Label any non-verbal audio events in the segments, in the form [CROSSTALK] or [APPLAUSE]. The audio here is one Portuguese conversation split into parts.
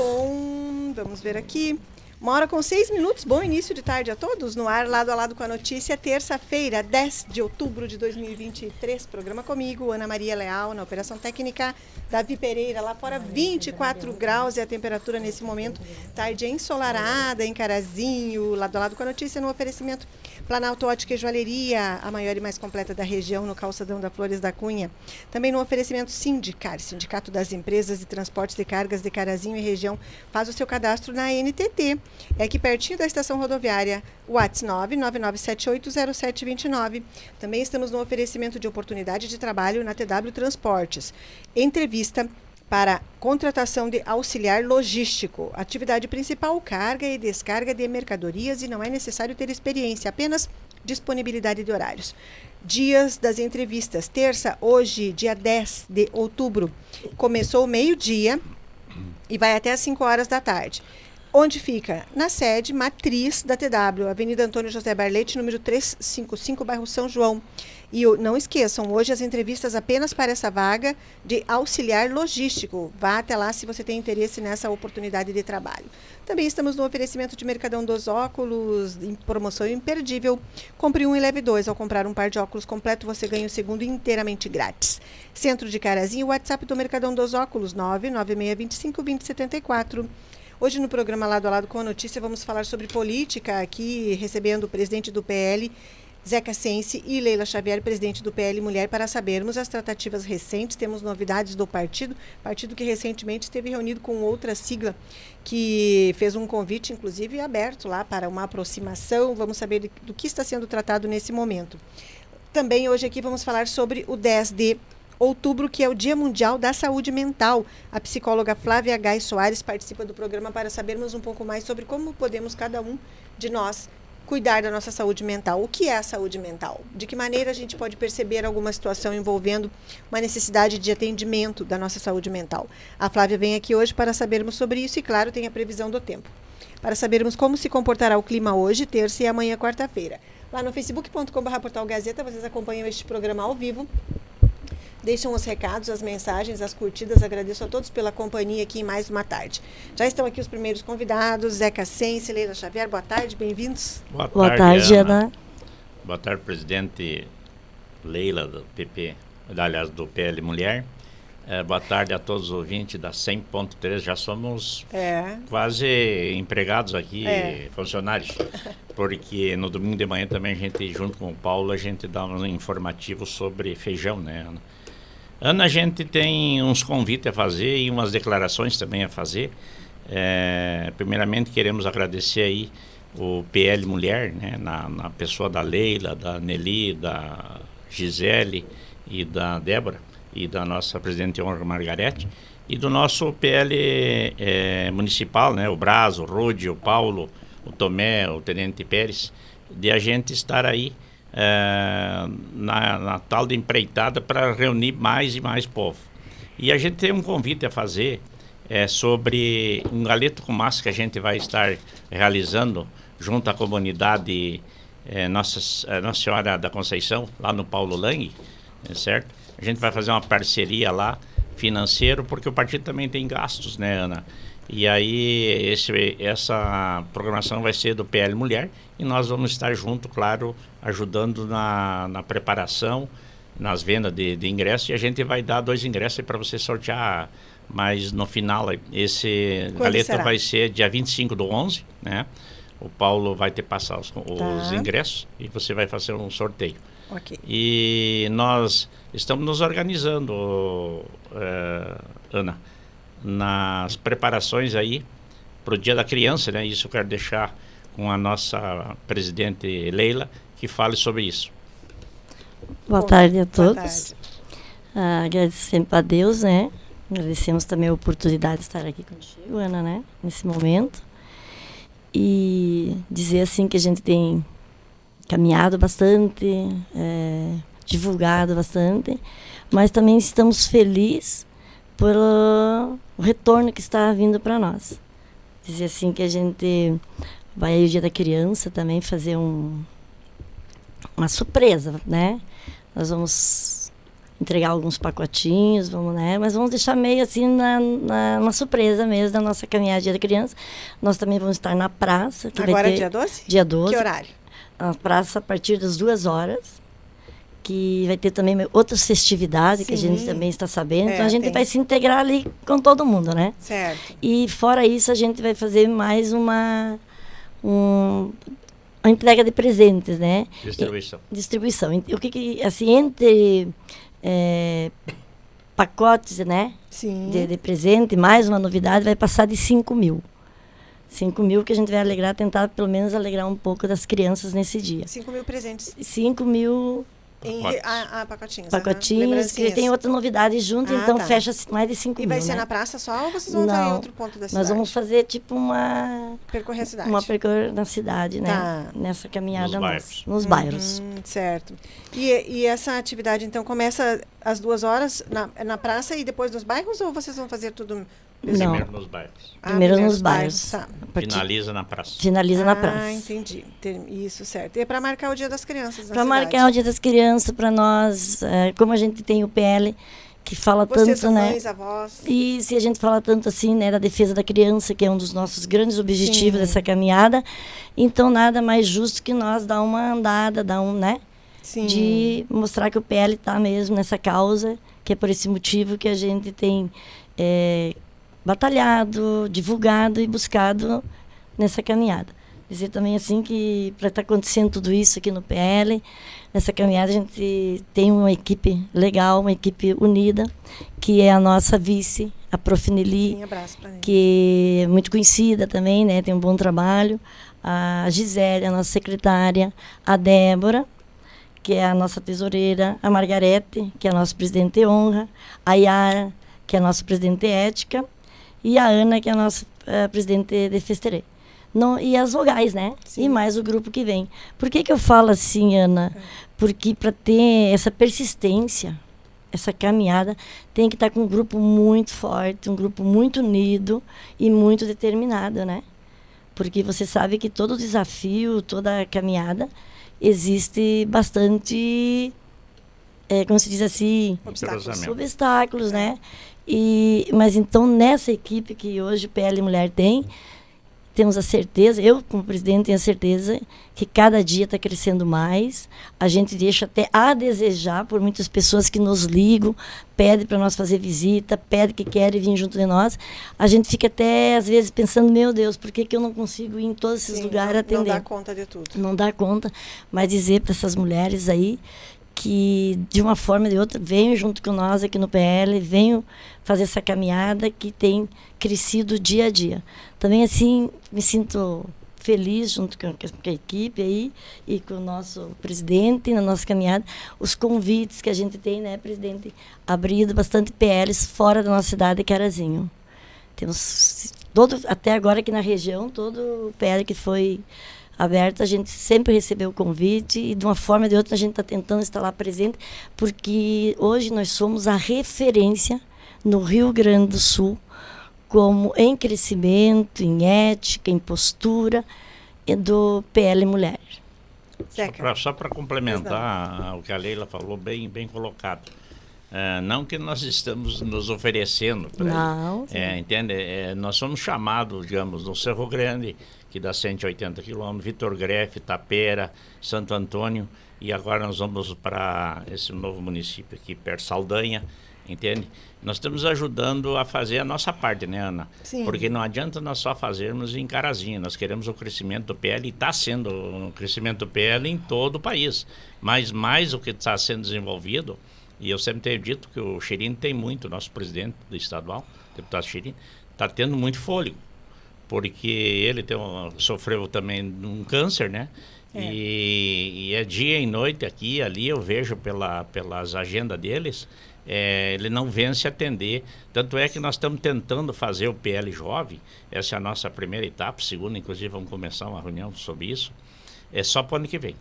com. Vamos ver aqui. Uma hora com seis minutos, bom início de tarde a todos. No ar, lado a lado com a notícia, terça-feira, 10 de outubro de 2023. Programa comigo, Ana Maria Leal, na Operação Técnica, Davi Pereira, lá fora 24 graus e a temperatura nesse momento, tarde ensolarada em Carazinho, lado a lado com a notícia, no oferecimento Planalto Ótica e Joalheria, a maior e mais completa da região, no calçadão da Flores da Cunha. Também no oferecimento Sindicar, Sindicato das Empresas de Transportes de Cargas de Carazinho e região. Faz o seu cadastro na NTT. É aqui pertinho da estação rodoviária, WhatsApp 999780729. Também estamos no oferecimento de oportunidade de trabalho na TW Transportes. Entrevista para contratação de auxiliar logístico. Atividade principal: carga e descarga de mercadorias e não é necessário ter experiência, apenas disponibilidade de horários. Dias das entrevistas: terça, hoje, dia 10 de outubro. Começou meio-dia e vai até às 5 horas da tarde. Onde fica? Na sede matriz da TW, Avenida Antônio José Barlete, número 355, bairro São João. E não esqueçam, hoje as entrevistas apenas para essa vaga de auxiliar logístico. Vá até lá se você tem interesse nessa oportunidade de trabalho. Também estamos no oferecimento de Mercadão dos Óculos, em promoção imperdível. Compre um e leve dois. Ao comprar um par de óculos completo, você ganha o segundo inteiramente grátis. Centro de Carazinho, WhatsApp do Mercadão dos Óculos, 99625 2074. Hoje no programa Lado a Lado com a Notícia vamos falar sobre política aqui, recebendo o presidente do PL, Zeca Sense e Leila Xavier, presidente do PL Mulher, para sabermos as tratativas recentes. Temos novidades do partido, partido que recentemente esteve reunido com outra sigla que fez um convite, inclusive aberto lá para uma aproximação. Vamos saber do que está sendo tratado nesse momento. Também hoje aqui vamos falar sobre o 10 de outubro, que é o Dia Mundial da Saúde Mental. A psicóloga Flávia Gai Soares participa do programa para sabermos um pouco mais sobre como podemos, cada um de nós, cuidar da nossa saúde mental. O que é a saúde mental? De que maneira a gente pode perceber alguma situação envolvendo uma necessidade de atendimento da nossa saúde mental? A Flávia vem aqui hoje para sabermos sobre isso e, claro, tem a previsão do tempo. Para sabermos como se comportará o clima hoje, terça e amanhã, quarta-feira. Lá no facebook.com.br vocês acompanham este programa ao vivo deixam os recados, as mensagens, as curtidas. Agradeço a todos pela companhia aqui em mais uma tarde. Já estão aqui os primeiros convidados, Zeca Sense, Leila Xavier. Boa tarde, bem-vindos. Boa, Boa tarde, Ana. Ana. Boa tarde, presidente Leila do PP, aliás, do PL Mulher. É, boa tarde a todos os ouvintes da 100.3. Já somos é. quase empregados aqui, é. funcionários. [LAUGHS] Porque no domingo de manhã também a gente, junto com o Paulo, a gente dá um informativo sobre feijão, né, Ana? A gente tem uns convites a fazer e umas declarações também a fazer. É, primeiramente, queremos agradecer aí o PL Mulher, né, na, na, pessoa da Leila, da Nelly, da Gisele e da Débora, e da nossa presidente honra Margarete, e do nosso PL é, municipal, né, o Braz, o Rode, o Paulo, o Tomé, o Tenente Pérez, de a gente estar aí é, na, na, tal de empreitada para reunir mais e mais povo. E a gente tem um convite a fazer é, sobre um galeto com massa que a gente vai estar realizando junto à comunidade é, Nossa, é, Nossa Senhora da Conceição, lá no Paulo Lang, é certo? A gente vai fazer uma parceria lá, financeiro, porque o partido também tem gastos, né, Ana? E aí esse, essa programação vai ser do PL Mulher e nós vamos estar junto, claro, ajudando na, na preparação, nas vendas de, de ingressos e a gente vai dar dois ingressos para você sortear, mas no final esse Quando galeta será? vai ser dia 25 do 11, né? O Paulo vai ter passar os, tá. os ingressos e você vai fazer um sorteio. Okay. E nós estamos nos organizando, uh, Ana nas preparações aí para o Dia da Criança, né? Isso eu quero deixar com a nossa presidente Leila, que fale sobre isso. Boa tarde a todos. Tarde. Ah, agradecemos a Deus, né? Agradecemos também a oportunidade de estar aqui contigo, Ana, né? Nesse momento. E dizer assim que a gente tem caminhado bastante, é, divulgado bastante, mas também estamos felizes pelo retorno que está vindo para nós. Dizer assim que a gente vai aí o dia da criança também fazer um uma surpresa, né? Nós vamos entregar alguns pacotinhos, vamos, né? Mas vamos deixar meio assim na, na, na surpresa mesmo da nossa caminhada Dia da Criança. Nós também vamos estar na praça. Que Agora ter, dia 12? Dia 12. Que horário? A praça a partir das duas horas. Que vai ter também outras festividades Sim. que a gente também está sabendo. É, então a gente tem. vai se integrar ali com todo mundo, né? Certo. E fora isso, a gente vai fazer mais uma. Um, a entrega de presentes, né? Distribuição. E, distribuição. O que, que assim, entre é, pacotes, né? Sim. De, de, presente, mais uma novidade, vai passar de 5 mil. 5 mil que a gente vai alegrar, tentar pelo menos alegrar um pouco das crianças nesse dia. 5 mil presentes. 5 mil em, ah, ah, pacotinhos. Pacotinhos, que tem outra novidade junto, ah, então tá. fecha mais de 5 mil. E vai ser né? na praça só ou vocês vão Não, em outro ponto da cidade? Nós vamos fazer tipo uma. Percorrer a cidade. Uma percorrer na cidade, né? Tá. Nessa caminhada nos bairros. Nos uhum, bairros. Certo. E, e essa atividade então começa às duas horas na, na praça e depois nos bairros ou vocês vão fazer tudo Primeiro nos bairros. Ah, primeiro nos bairros. Tá. Finaliza na praça. Finaliza ah, na praça. Ah, entendi. Isso, certo. E é para marcar o Dia das Crianças Para marcar o Dia das Crianças, para nós, é, como a gente tem o PL, que fala Vocês tanto, né? Mães, avós. E se a gente fala tanto assim, né, da defesa da criança, que é um dos nossos grandes objetivos Sim. dessa caminhada, então nada mais justo que nós dar uma andada, dar um, né? Sim. De mostrar que o PL está mesmo nessa causa, que é por esse motivo que a gente tem é, batalhado, divulgado e buscado nessa caminhada. Dizer também assim que para estar tá acontecendo tudo isso aqui no PL, nessa caminhada a gente tem uma equipe legal, uma equipe unida, que é a nossa vice, a Profineli, que é muito conhecida também, né, tem um bom trabalho, a Gisele, a nossa secretária, a Débora, que é a nossa tesoureira, a Margarete, que é a nossa presidente de honra, a Yara, que é a nossa presidente de ética, e a Ana, que é a nossa uh, presidente de Festerê. Não, e as vogais, né? Sim. E mais o grupo que vem. Por que, que eu falo assim, Ana? Porque para ter essa persistência, essa caminhada, tem que estar com um grupo muito forte, um grupo muito unido e muito determinado, né? Porque você sabe que todo desafio, toda caminhada, existe bastante, é, como se diz assim, obstáculos, obstáculos né? E, mas então, nessa equipe que hoje o PL Mulher tem, temos a certeza, eu como presidente tenho a certeza que cada dia está crescendo mais. A gente deixa até a desejar por muitas pessoas que nos ligam, pedem para nós fazer visita, pedem que querem vir junto de nós. A gente fica até às vezes pensando, meu Deus, por que, que eu não consigo ir em todos esses Sim, lugares não, atender? Não dá conta de tudo. Não dá conta, mas dizer para essas mulheres aí que de uma forma ou de outra venham junto com nós aqui no PL, venham fazer essa caminhada que tem crescido dia a dia. Também assim me sinto feliz junto com a equipe aí e com o nosso presidente na nossa caminhada, os convites que a gente tem, né, presidente, abrido bastante PLs fora da nossa cidade, Carazinho. Temos todo até agora aqui na região, todo o PL que foi aberta, a gente sempre recebeu o convite e de uma forma ou de outra a gente está tentando estar lá presente, porque hoje nós somos a referência no Rio Grande do Sul como em crescimento, em ética, em postura do PL Mulher. Só para complementar o que a Leila falou, bem, bem colocado. É, não que nós estamos nos oferecendo para Não. É, entende? É, nós somos chamados, digamos, no Cerro Grande, que dá 180 quilômetros, Vitor Grefe, Tapera, Santo Antônio, e agora nós vamos para esse novo município aqui, perto Saldanha, entende? Nós estamos ajudando a fazer a nossa parte, né, Ana? Sim. Porque não adianta nós só fazermos em Carazinho, nós queremos o crescimento do PL e está sendo o crescimento do PL em todo o país, mas mais o que está sendo desenvolvido, e eu sempre tenho dito que o Chirino tem muito, nosso presidente do estadual, deputado Chirino, está tendo muito fôlego porque ele tem um, sofreu também um câncer, né? É. E, e, é dia e noite aqui ali, eu vejo pela, pelas agendas deles, é, ele não vence atender. Tanto é que nós estamos tentando fazer o PL Jovem, essa é a nossa primeira etapa, segunda, inclusive, vamos começar uma reunião sobre isso, é só para o ano que vem.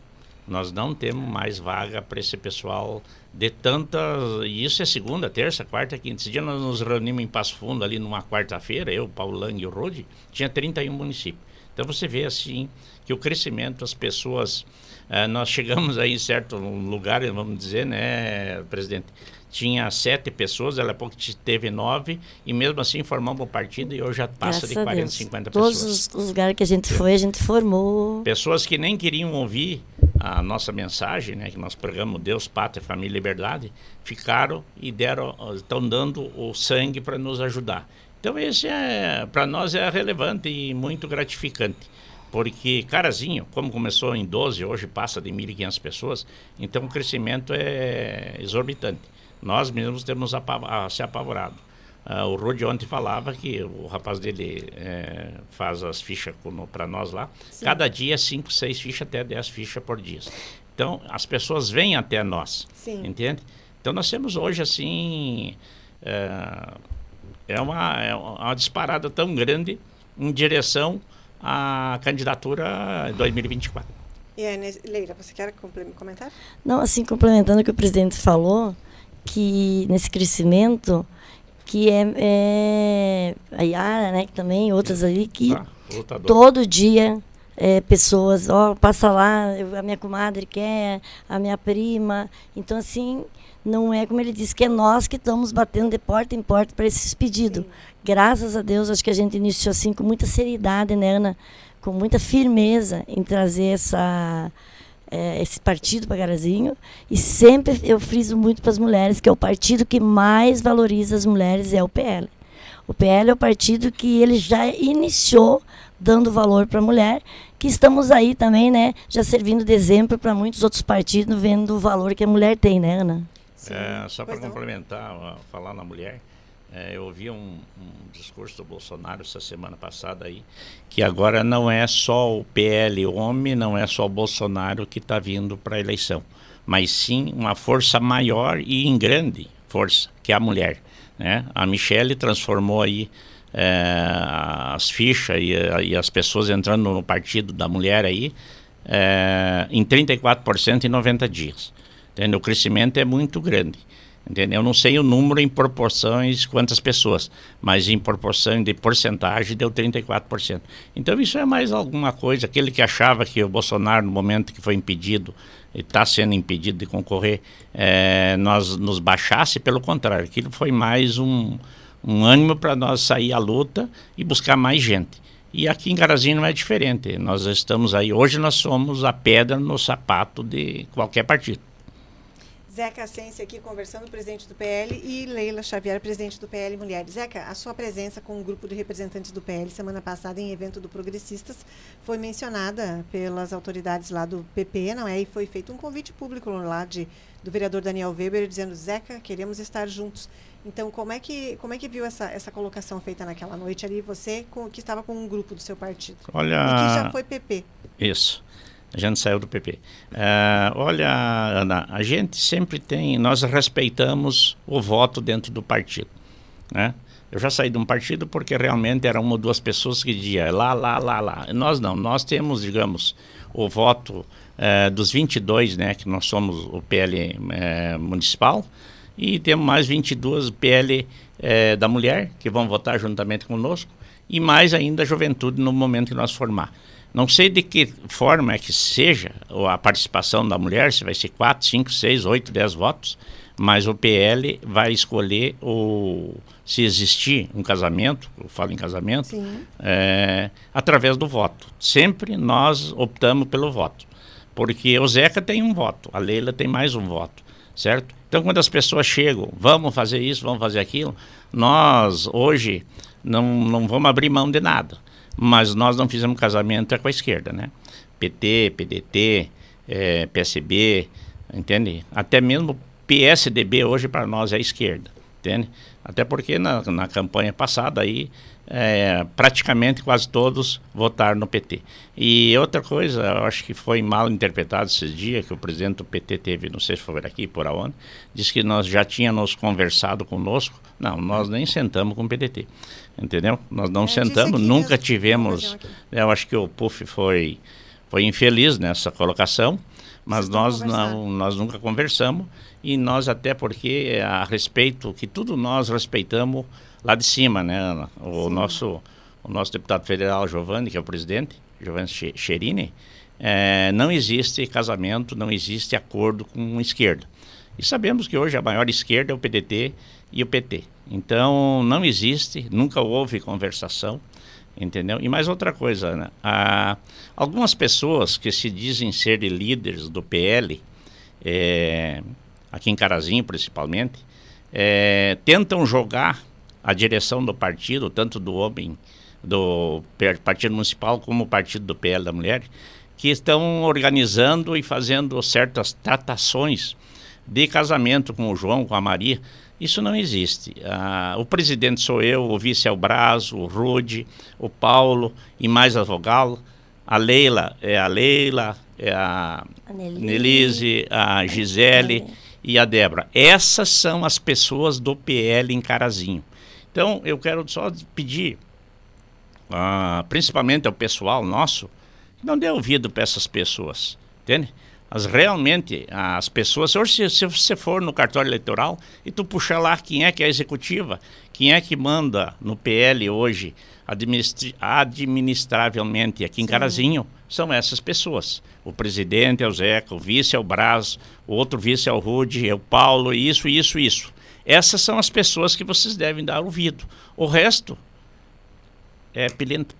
Nós não temos mais vaga para esse pessoal de tanta. E isso é segunda, terça, quarta, quinta. Esse dia nós nos reunimos em Passo Fundo, ali numa quarta-feira, eu, Paulo Lang e o Rode, tinha 31 municípios. Então você vê assim que o crescimento, as pessoas. Uh, nós chegamos aí em certo lugar, vamos dizer, né, presidente, tinha sete pessoas, ela pouco teve nove, e mesmo assim formamos um partido e hoje já passa Graças de 40, 50 Todos pessoas. Todos os lugares que a gente foi, a gente formou. Pessoas que nem queriam ouvir a nossa mensagem, né, que nós pregamos Deus, Pátria, Família e Liberdade, ficaram e deram, estão dando o sangue para nos ajudar. Então esse é, para nós é relevante e muito gratificante. Porque Carazinho, como começou em 12, hoje passa de 1.500 pessoas, então o crescimento é exorbitante. Nós mesmos temos a, a, se apavorado. Uh, o Rodi ontem falava que o rapaz dele é, faz as fichas para nós lá. Sim. Cada dia, 5, 6 fichas, até 10 fichas por dia. Então, as pessoas vêm até nós. Sim. Entende? Então, nós temos hoje, assim, é, é, uma, é uma disparada tão grande em direção à candidatura 2024. E aí, Leila, você quer comentar? Não, assim, complementando o que o presidente falou, que nesse crescimento que é, é a Yara, né, que também outras ali que ah, todo dia é, pessoas, ó, passa lá, eu, a minha comadre quer, a minha prima. Então, assim, não é como ele disse, que é nós que estamos batendo de porta em porta para esses pedidos. Graças a Deus, acho que a gente iniciou assim com muita seriedade, né, Ana? Com muita firmeza em trazer essa é, esse partido para Garazinho e sempre eu friso muito para as mulheres que é o partido que mais valoriza as mulheres é o PL. O PL é o partido que ele já iniciou dando valor para a mulher, que estamos aí também, né, já servindo de exemplo para muitos outros partidos, vendo o valor que a mulher tem, né, Ana? É, só para complementar, falar na mulher, é, eu ouvi um, um, discurso do Bolsonaro essa semana passada aí, que agora não é só o PL homem, não é só o Bolsonaro que está vindo para a eleição, mas sim uma força maior e em grande força, que é a mulher. Né? A Michelle transformou aí é, as fichas e, e, as pessoas entrando no partido da mulher aí é, em 34% em 90 dias. Entendeu? O crescimento é muito grande. Entendeu? Eu não sei o número em proporções, quantas pessoas, mas em proporção de porcentagem deu 34%. Então isso é mais alguma coisa. Aquele que achava que o Bolsonaro, no momento que foi impedido, está sendo impedido de concorrer, é, nós nos baixasse, pelo contrário, aquilo foi mais um, um ânimo para nós sair à luta e buscar mais gente. E aqui em Garazinho não é diferente. Nós estamos aí, hoje nós somos a pedra no sapato de qualquer partido. Zeca Assense aqui conversando, presidente do PL, e Leila Xavier, presidente do PL Mulheres. Zeca, a sua presença com o um grupo de representantes do PL semana passada em evento do Progressistas foi mencionada pelas autoridades lá do PP, não é? E foi feito um convite público lá de, do vereador Daniel Weber dizendo, Zeca, queremos estar juntos. Então, como é que, como é que viu essa, essa colocação feita naquela noite ali, você com, que estava com um grupo do seu partido? Olha... E que já foi PP. Isso. A gente saiu do PP. Uh, é, olha, Ana, a gente sempre tem, nós respeitamos o voto dentro do partido, né? Eu já saí de um partido porque realmente era uma ou duas pessoas que diziam lá, lá, lá, lá. Nós não, nós temos, digamos, o voto uh, dos 22, né, que nós somos o PL uh, é, municipal, e temos mais 22 PL da mulher, que vão votar juntamente conosco, e mais ainda a juventude no momento que nós formar. Não sei de que forma é que seja a participação da mulher, se vai ser 4, 5, 6, 8, 10 votos, mas o PL vai escolher o, se existir um casamento, eu falo em casamento, é, através do voto. Sempre nós optamos pelo voto. Porque o Zeca tem um voto, a Leila tem mais um voto, certo? Então, quando as pessoas chegam, vamos fazer isso, vamos fazer aquilo, nós hoje não, não vamos abrir mão de nada mas nós não fizemos casamento com a esquerda, né? PT, PDT, é, PSB, entende? Até mesmo PSDB hoje para nós é esquerda, entende? Até porque na, na campanha passada aí é, praticamente quase todos votaram no PT. E outra coisa, eu acho que foi mal interpretado esses dias que o presidente do PT teve, não sei se foi aqui por aonde, disse que nós já tínhamos conversado conosco. Não, nós nem sentamos com o PDT entendeu? Nós não é, sentamos, nunca tivemos. Eu acho que o PUF foi, foi infeliz nessa colocação, mas nós não, nós nunca conversamos e nós até porque a respeito que tudo nós respeitamos lá de cima, né? O Sim. nosso o nosso deputado federal Giovanni, que é o presidente, Giovanni Cherini, é, não existe casamento, não existe acordo com a esquerda. E sabemos que hoje a maior esquerda é o PDT e o PT. Então, não existe, nunca houve conversação, entendeu? E mais outra coisa, Ana, há algumas pessoas que se dizem ser líderes do PL, é, aqui em Carazinho principalmente, é, tentam jogar a direção do partido, tanto do homem, do Partido Municipal, como o Partido do PL da Mulher, que estão organizando e fazendo certas tratações de casamento com o João, com a Maria. Isso não existe. Ah, o presidente sou eu, o vice é o Braz, o Rude, o Paulo e mais a vogal. A Leila é a Leila, é a, a Nelise, a Gisele e a Débora. Essas são as pessoas do PL em Carazinho. Então, eu quero só pedir, ah, principalmente ao pessoal nosso, que não dê ouvido para essas pessoas, entende? As realmente, as pessoas, se, se você for no cartório eleitoral e tu puxar lá quem é que é a executiva, quem é que manda no PL hoje administri, administravelmente aqui em Sim. Carazinho, são essas pessoas. O presidente é o Zeca, o vice é o Braz, o outro vice é o Rude, é o Paulo, isso, isso, isso. Essas são as pessoas que vocês devem dar ouvido. O resto é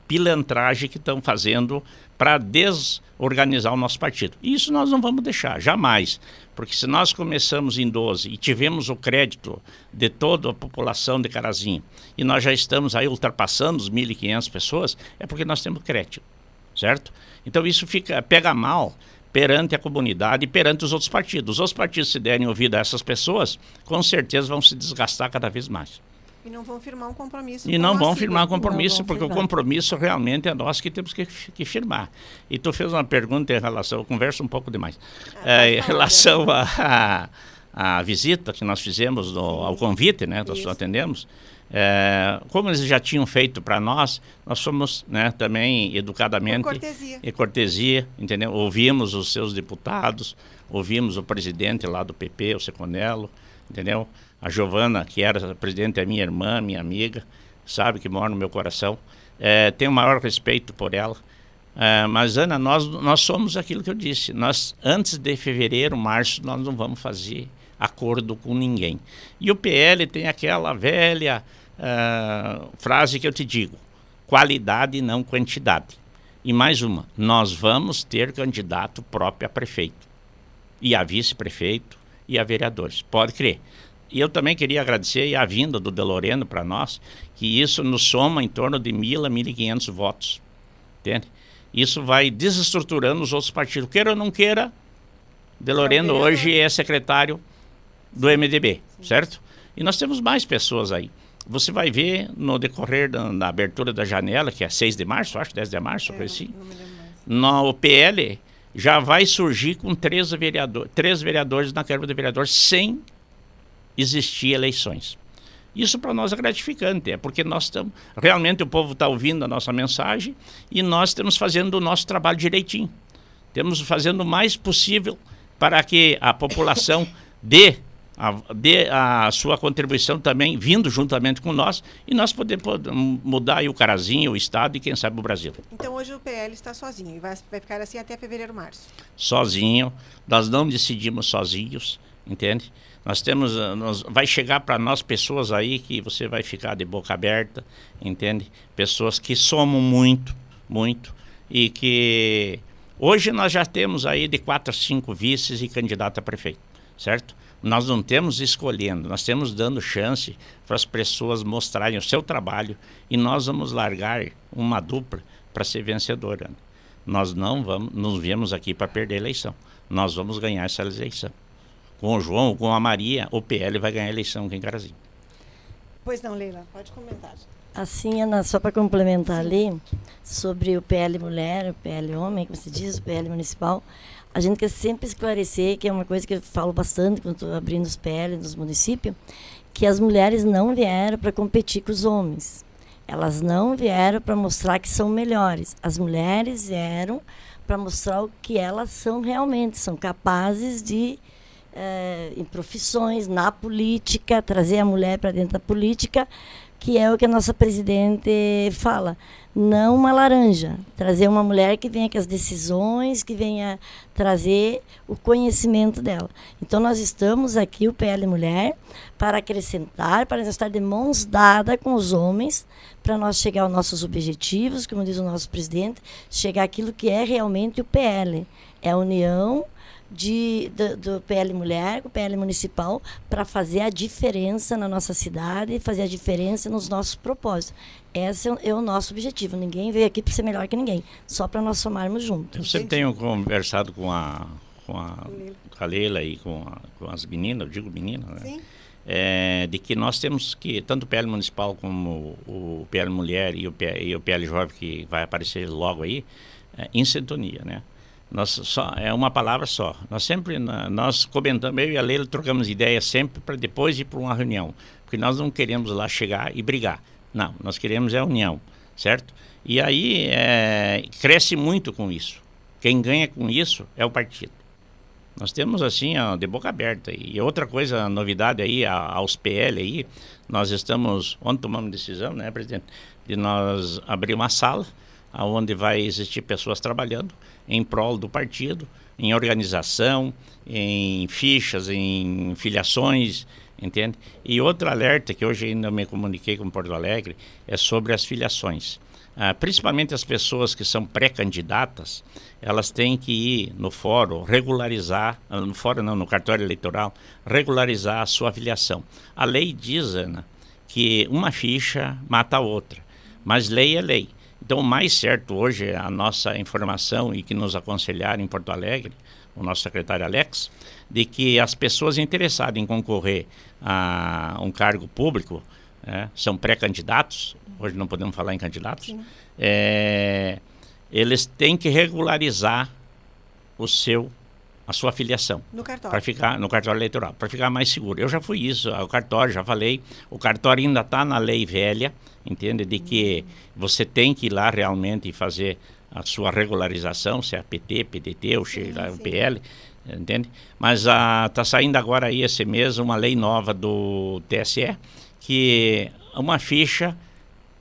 pilantragem que estão fazendo para desorganizar o nosso partido. E isso nós não vamos deixar, jamais. Porque se nós começamos em 12 e tivemos o crédito de toda a população de Carazinho, e nós já estamos aí ultrapassando os 1.500 pessoas, é porque nós temos crédito, certo? Então isso fica pega mal perante a comunidade e perante os outros partidos. Os outros partidos, se derem ouvido a essas pessoas, com certeza vão se desgastar cada vez mais. E não vão firmar um compromisso. E não vão firmar um compromisso, porque firmar. o compromisso realmente é nós que temos que, que, firmar. E tu fez uma pergunta em relação, eu converso um pouco demais, ah, é, em relação à visita que nós fizemos, no, ao convite, né, nós atendemos. É, como eles já tinham feito para nós, nós fomos né, também educadamente cortesia. e cortesia, entendeu? Ouvimos os seus deputados, ouvimos o presidente lá do PP, o Seconello, entendeu? A Giovana, que era presidente, é minha irmã, minha amiga, sabe que mora no meu coração. É, tenho o maior respeito por ela. É, mas, Ana, nós, nós somos aquilo que eu disse. Nós, antes de fevereiro, março, nós não vamos fazer acordo com ninguém. E o PL tem aquela velha uh, frase que eu te digo: qualidade não quantidade. E mais uma: nós vamos ter candidato próprio a prefeito, e a vice-prefeito, e a vereadores. Pode crer. E eu também queria agradecer a vinda do Deloreno para nós, que isso nos soma em torno de mil a mil e quinhentos votos. Entende? Isso vai desestruturando os outros partidos. Queira ou não queira, Deloreno hoje é secretário do MDB, certo? E nós temos mais pessoas aí. Você vai ver no decorrer da, abertura da janela, que é 6 de março, acho, 10 de março, é, coisa assim. No PL já vai surgir com três, vereador, três vereadores na Câmara de Vereadores sem existir eleições. Isso para nós é gratificante, é porque nós estamos. Realmente o povo está ouvindo a nossa mensagem e nós estamos fazendo o nosso trabalho direitinho. Temos fazendo o mais possível para que a população dê a, dê a sua contribuição também, vindo juntamente com nós, e nós podemos mudar o Carazinho, o Estado e quem sabe o Brasil. Então hoje o PL está sozinho e vai, vai ficar assim até fevereiro, março? Sozinho, nós não decidimos sozinhos, entende? Nós temos, ah, nós, vai chegar para nós pessoas aí que você vai ficar de boca aberta, entende? Pessoas que somam muito, muito, e que hoje nós já temos aí de quatro a cinco vices e candidato a prefeito, certo? Nós não temos escolhendo, nós temos dando chance para as pessoas mostrarem o seu trabalho e nós vamos largar uma dupla para ser vencedora. Nós não vamos, nos viemos aqui para perder a eleição. Nós vamos ganhar essa eleição. Com o João, com a Maria, o PL vai ganhar a eleição aqui em Carazinho. Pois não, Leila, pode comentar. Assim, Ana, só para complementar Sim. ali, sobre o PL mulher, o PL homem, como se diz, o PL municipal, a gente quer sempre esclarecer, que é uma coisa que eu falo bastante quando estou abrindo os PL nos municípios, que as mulheres não vieram para competir com os homens. Elas não vieram para mostrar que são melhores. As mulheres vieram para mostrar o que elas são realmente, são capazes de é, em profissões, na política, trazer a mulher para dentro da política que é o que a nossa presidente fala não uma laranja. Trazer uma mulher que venha com as decisões, que venha trazer o conhecimento dela. Então, nós estamos aqui, o PL Mulher, para acrescentar, para estar de mãos dadas com os homens, para nós chegar aos nossos objetivos, como diz o nosso presidente, chegar aquilo que é realmente o PL. É a união de, do, do, PL Mulher, o PL Municipal, para fazer a diferença na nossa cidade, fazer a diferença nos nossos propósitos. Esse é o nosso objetivo. Ninguém veio aqui para ser melhor que ninguém, só para nós somarmos juntos. Eu sempre tenho conversado com a, com a, com a Leila e com, a, com as meninas, eu digo meninas, né? Sim. É, de que nós temos que, tanto o PL Municipal como o PL Mulher e o PL, e o PL Jovem, que vai aparecer logo aí, é, em sintonia, né? Nós só, é uma palavra só. Nós sempre, nós comentamos, eu e a Leila trocamos ideias sempre para depois ir para uma reunião. Porque nós não queremos lá chegar e brigar. Não, nós queremos é a união, certo? E aí é, cresce muito com isso. Quem ganha com isso é o partido. Nós temos assim, ó, de boca aberta. E outra coisa, novidade aí, aos PL aí, nós estamos, ontem tomamos decisão, né, presidente, de nós abrir uma sala onde vai existir pessoas trabalhando em prol do partido, em organização, em fichas, em filiações, entende? E outro alerta que hoje ainda me comuniquei com Porto Alegre é sobre as filiações. Ah, principalmente as pessoas que são pré-candidatas, elas têm que ir no fórum regularizar, ah, no fórum não, no cartório eleitoral, regularizar a sua filiação. A lei diz, Ana, que uma ficha mata a outra, mas lei é lei. Então, o mais certo hoje, é a nossa informação e que nos aconselharam em Porto Alegre, o nosso secretário Alex, de que as pessoas interessadas em concorrer a um cargo público é, são pré-candidatos, hoje não podemos falar em candidatos, é, eles têm que regularizar o seu a sua filiação. No cartório. Para ficar no cartório eleitoral, para ficar mais seguro. Eu já fui isso, o cartório, já falei. O cartório ainda está na lei velha, entende? De que você tem que ir lá realmente fazer a sua regularização, se é PT, PDT ou sim, lá, o PL, entende? Mas está saindo agora aí esse mês uma lei nova do TSE que uma ficha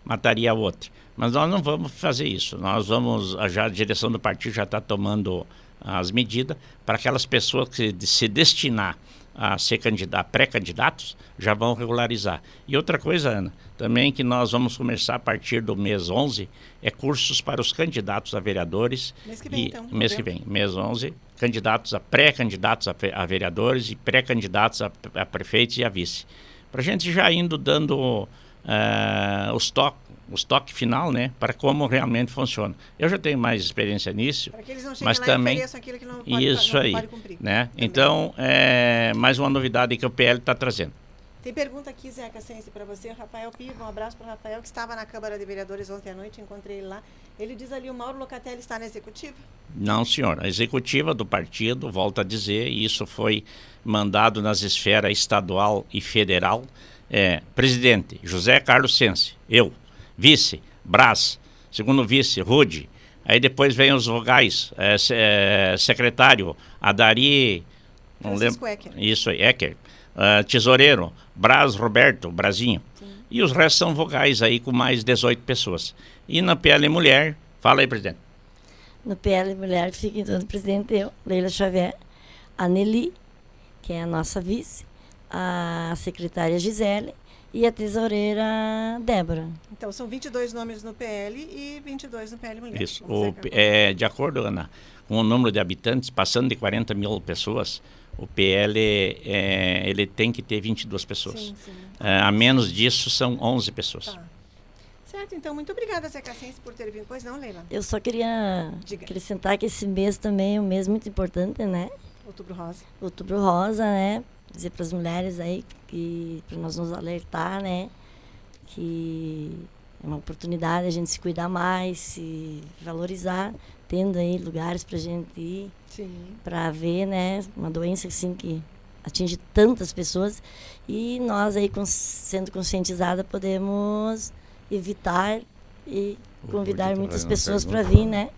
mataria a outra. Mas nós não vamos fazer isso. Nós vamos, já a direção do partido já está tomando as medidas para aquelas pessoas que se destinar a ser pré-candidatos já vão regularizar. E outra coisa, Ana, também que nós vamos começar a partir do mês 11 é cursos para os candidatos a vereadores. Mês que vem, e, então. Mês que vem, mês 11, candidatos a pré-candidatos a, vereadores e pré-candidatos a, a prefeitos e a vice. Para a gente já indo dando uh, os toques o estoque final, né, para como realmente funciona. Eu já tenho mais experiência nisso, mas também pode, isso aí, né? Então é mais uma novidade que o PL está trazendo. Tem pergunta aqui, Zeca Sense, para você. Rafael Piva, um abraço para o Rafael, que estava na Câmara de Vereadores ontem à noite, encontrei ele lá. Ele diz ali, o Mauro Locatelli está na executiva? Não, senhor. A executiva do partido, volta a dizer, e isso foi mandado nas esferas estadual e federal. É, presidente, José Carlos Sense, eu, vice, Brás, segundo vice, Rude. Aí depois vem os vogais, é, é, secretário, Adari, não lembro. Ecker. Isso aí, Ecker. Uh, tesoureiro, Braz Roberto, Brazinho. Sim. E os restos são vogais aí com mais 18 pessoas. E na PL Mulher, fala aí, presidente. No PL Mulher fica então o presidente eu, Leila Xavier, a Nelly, que é a nossa vice, a secretária Gisele, e a tesoureira Débora. Então, são 22 nomes no PL e 22 no PL Mulher. Isso. O, é, de acordo, Ana, com o número de habitantes, passando de 40 mil pessoas, o PL é, ele tem que ter 22 pessoas. Sim, sim. É, a menos disso, são 11 pessoas. Tá. Certo, então, muito obrigada, Zé Cassense, por ter vindo. Pois não, Leila? Eu só queria Diga. acrescentar que esse mês também é um mês muito importante, né? Outubro Rosa. Outubro Rosa, né? Dizer para as mulheres aí que para nós nos alertar, né, que é uma oportunidade a gente se cuidar mais, se valorizar, tendo aí lugares para a gente ir, para ver, né, uma doença assim que atinge tantas pessoas e nós aí sendo conscientizada podemos evitar e convidar muitas pessoas para vir, né?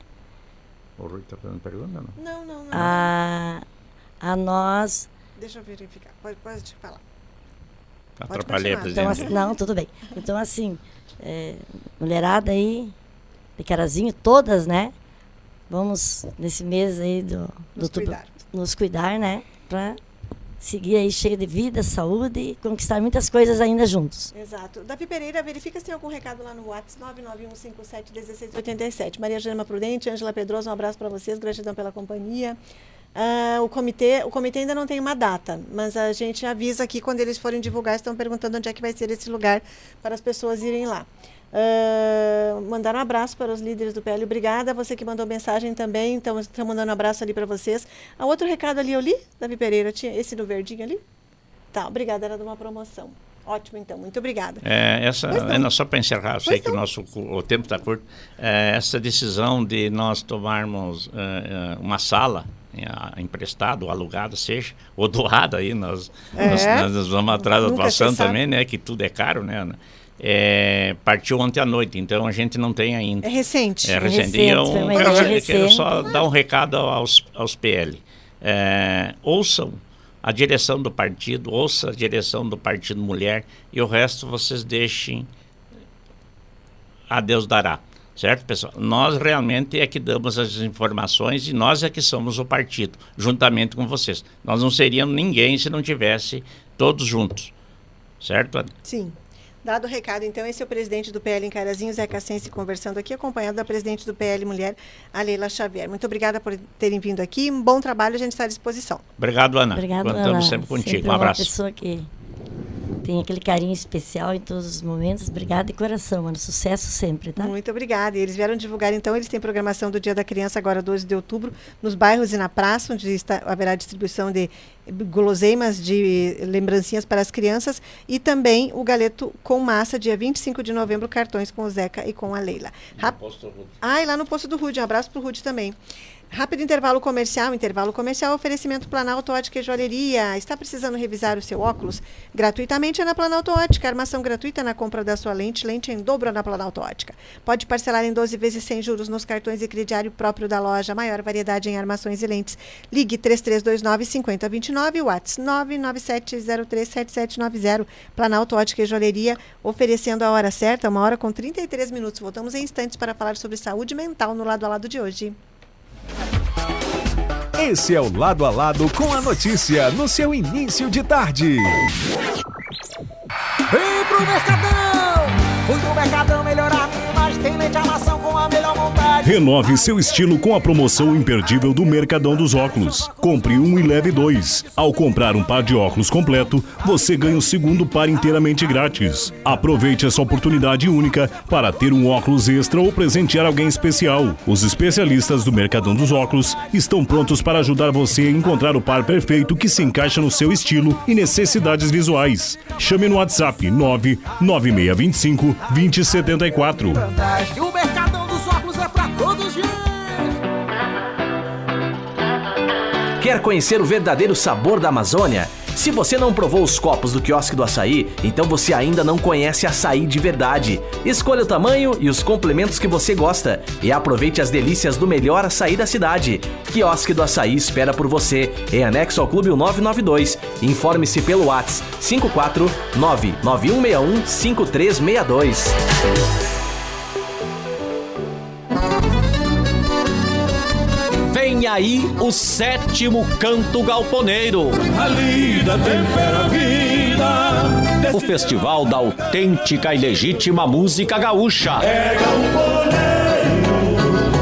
O Rui está fazendo pergunta, não? Não, não, não. A, a nós Deixa eu verificar. Pode, pode te falar. Atrapalhei, então, presidente. assim, não, tudo bem. Então, assim, é, mulherada aí, de carazinho, todas, né? Vamos, nesse mês aí do, do nos, cuidar. nos cuidar, né? Pra seguir aí cheio de vida, saúde e conquistar muitas coisas ainda juntos. Exato. Davi Pereira, verifica se tem algum recado lá no WhatsApp 991571687. Maria Gema Prudente, Ângela Pedrosa, um abraço para vocês, gratidão pela companhia. Uh, o, comitê, o comitê ainda não tem uma data, mas a gente avisa aqui quando eles forem divulgar, estão perguntando onde é que vai ser esse lugar para as pessoas irem lá. Uh, mandar um abraço para os líderes do PL. Obrigada. Você que mandou mensagem também. Então, estamos mandando um abraço ali para vocês. A outro recado ali eu li, Davi Pereira, tinha esse no verdinho ali? Tá, obrigada, era de uma promoção. Ótimo, então, muito obrigada. É, essa, é, só para encerrar, eu sei que o nosso o tempo está curto, é, essa decisão de nós tomarmos é, uma sala emprestado, ou alugado, seja, ou doado aí, nós, é. nós, nós, vamos atrás da doação também, né, que tudo é caro, né, é, partiu ontem à noite, então a gente não tem ainda. É recente. É recente. É recente eu, quero, quero, só dar um recado aos, aos PL. É, ouçam a direção do partido, ouça a direção do Partido Mulher e o resto vocês deixem a Deus dará. Certo, pessoal? Nós realmente é que damos as informações e nós é que somos o partido, juntamente com vocês. Nós não seríamos ninguém se não tivesse todos juntos. Certo, Ana? Sim. Dado o recado, então, esse é o presidente do PL em Carazinho, Zé Cassense, conversando aqui, acompanhado da presidente do PL Mulher, a Leila Xavier. Muito obrigada por terem vindo aqui. Um bom trabalho, a gente está à disposição. Obrigado, Ana. Obrigado, Contamos Ana. sempre contigo. Sempre um abraço. Uma pessoa que tem aquele carinho especial em todos os momentos. Obrigada de coração, mano. Sucesso sempre, tá? Muito obrigada. E eles vieram divulgar, então, eles têm programação do Dia da Criança agora, 12 de outubro, nos bairros e na praça, onde está, haverá distribuição de guloseimas de lembrancinhas para as crianças e também o galeto com massa, dia 25 de novembro, cartões com o Zeca e com a Leila. Rap... Ah, e lá no posto do Rude. Um abraço para o Rude também. Rápido intervalo comercial. Intervalo comercial, oferecimento Planalto Ótica e Joalheria. Está precisando revisar o seu óculos? Gratuitamente é na Planalto Ótica. Armação gratuita na compra da sua lente. Lente em dobro na Planalto Ótica. Pode parcelar em 12 vezes sem juros nos cartões e crediário próprio da loja. Maior variedade em armações e lentes. Ligue 3329 5029 WhatsApp 997037790. Planalto Ótica e Joalheria, oferecendo a hora certa, uma hora com 33 minutos. Voltamos em instantes para falar sobre saúde mental no lado a lado de hoje. Esse é o Lado a Lado com a notícia no seu início de tarde. Vem pro Mercadão! Fui pro Mercadão melhorar minha imagem, tem leite amação com a melhor. Renove seu estilo com a promoção imperdível do Mercadão dos Óculos. Compre um e leve dois. Ao comprar um par de óculos completo, você ganha o segundo par inteiramente grátis. Aproveite essa oportunidade única para ter um óculos extra ou presentear alguém especial. Os especialistas do Mercadão dos Óculos estão prontos para ajudar você a encontrar o par perfeito que se encaixa no seu estilo e necessidades visuais. Chame no WhatsApp 99625 2074. Vantagem, o Mercadão Quer conhecer o verdadeiro sabor da Amazônia? Se você não provou os copos do quiosque do açaí, então você ainda não conhece açaí de verdade. Escolha o tamanho e os complementos que você gosta e aproveite as delícias do melhor açaí da cidade. Quiosque do Açaí espera por você, em anexo ao Clube 992. Informe-se pelo WhatsApp 549-9161-5362. Aí o sétimo canto galponeiro. A lida tempera a vida. O festival da autêntica e legítima música gaúcha. É galponeiro.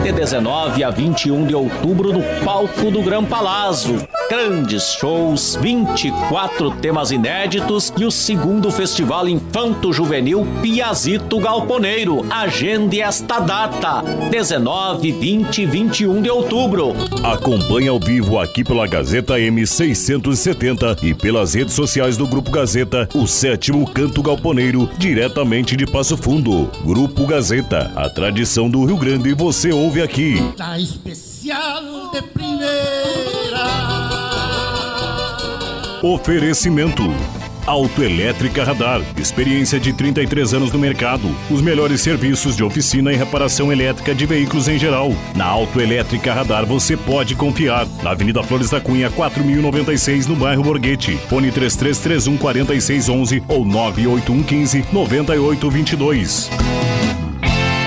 De 19 a 21 de outubro no palco do Gran Palazzo. Grandes shows, 24 temas inéditos e o segundo festival Infanto Juvenil Piazito Galponeiro. Agende esta data: 19, 20 e 21 de outubro. Acompanhe ao vivo aqui pela Gazeta M670 e pelas redes sociais do Grupo Gazeta, o sétimo canto galponeiro, diretamente de Passo Fundo. Grupo Gazeta, a tradição do Rio Grande você ouve aqui. Tá especial de primeira. Oferecimento. Autoelétrica Radar, experiência de 33 anos no mercado. Os melhores serviços de oficina e reparação elétrica de veículos em geral. Na Autoelétrica Radar você pode confiar. Na Avenida Flores da Cunha, 4096, no bairro Borghetti. Fone 3331 4611 ou 98115 9822.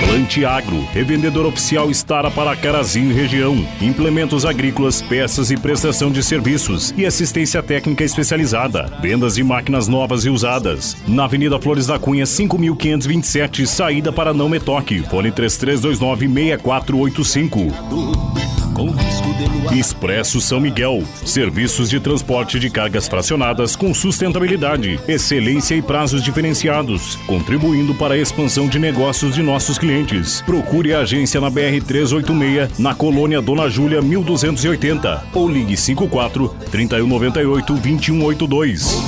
Plante Agro, revendedor oficial Estara para Carazinho região. Implementos agrícolas, peças e prestação de serviços e assistência técnica especializada. Vendas de máquinas novas e usadas. Na Avenida Flores da Cunha, 5527, saída para Não Metoque. Fone 3329 6485. Expresso São Miguel. Serviços de transporte de cargas fracionadas com sustentabilidade, excelência e prazos diferenciados, contribuindo para a expansão de negócios de nossos clientes. Procure a agência na BR 386, na colônia Dona Júlia 1280 ou ligue 54 3198 2182.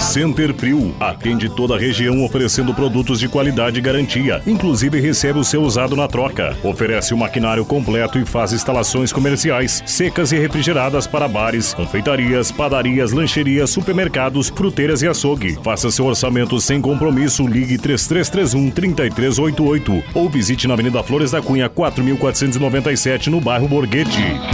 Center Prio atende toda a região oferecendo produtos de qualidade e garantia, inclusive recebe o seu usado na troca. Oferece o maquinário completo e faz instalações comerciais, secas e refrigeradas para bares, confeitarias, padarias, lancherias, supermercados, fruteiras e açougue. Faça seu orçamento sem compromisso, ligue 3331 3388 ou visite na Avenida Flores da Cunha 4497 no bairro Borghetti.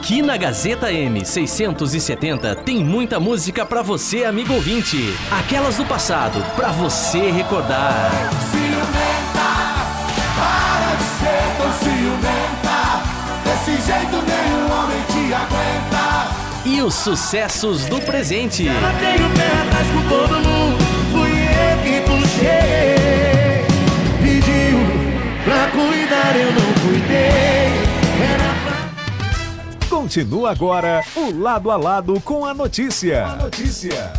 Aqui na Gazeta M 670 tem muita música pra você, amigo ouvinte. Aquelas do passado, pra você recordar. Ciumenta, para de ser tão ciumenta. Desse jeito nenhum homem te aguenta. E os sucessos do presente. Ela tem o pé atrás com todo mundo. Fui eu que puxei. Pediu pra cuidar, eu não Continua agora o Lado a Lado com a notícia. notícia.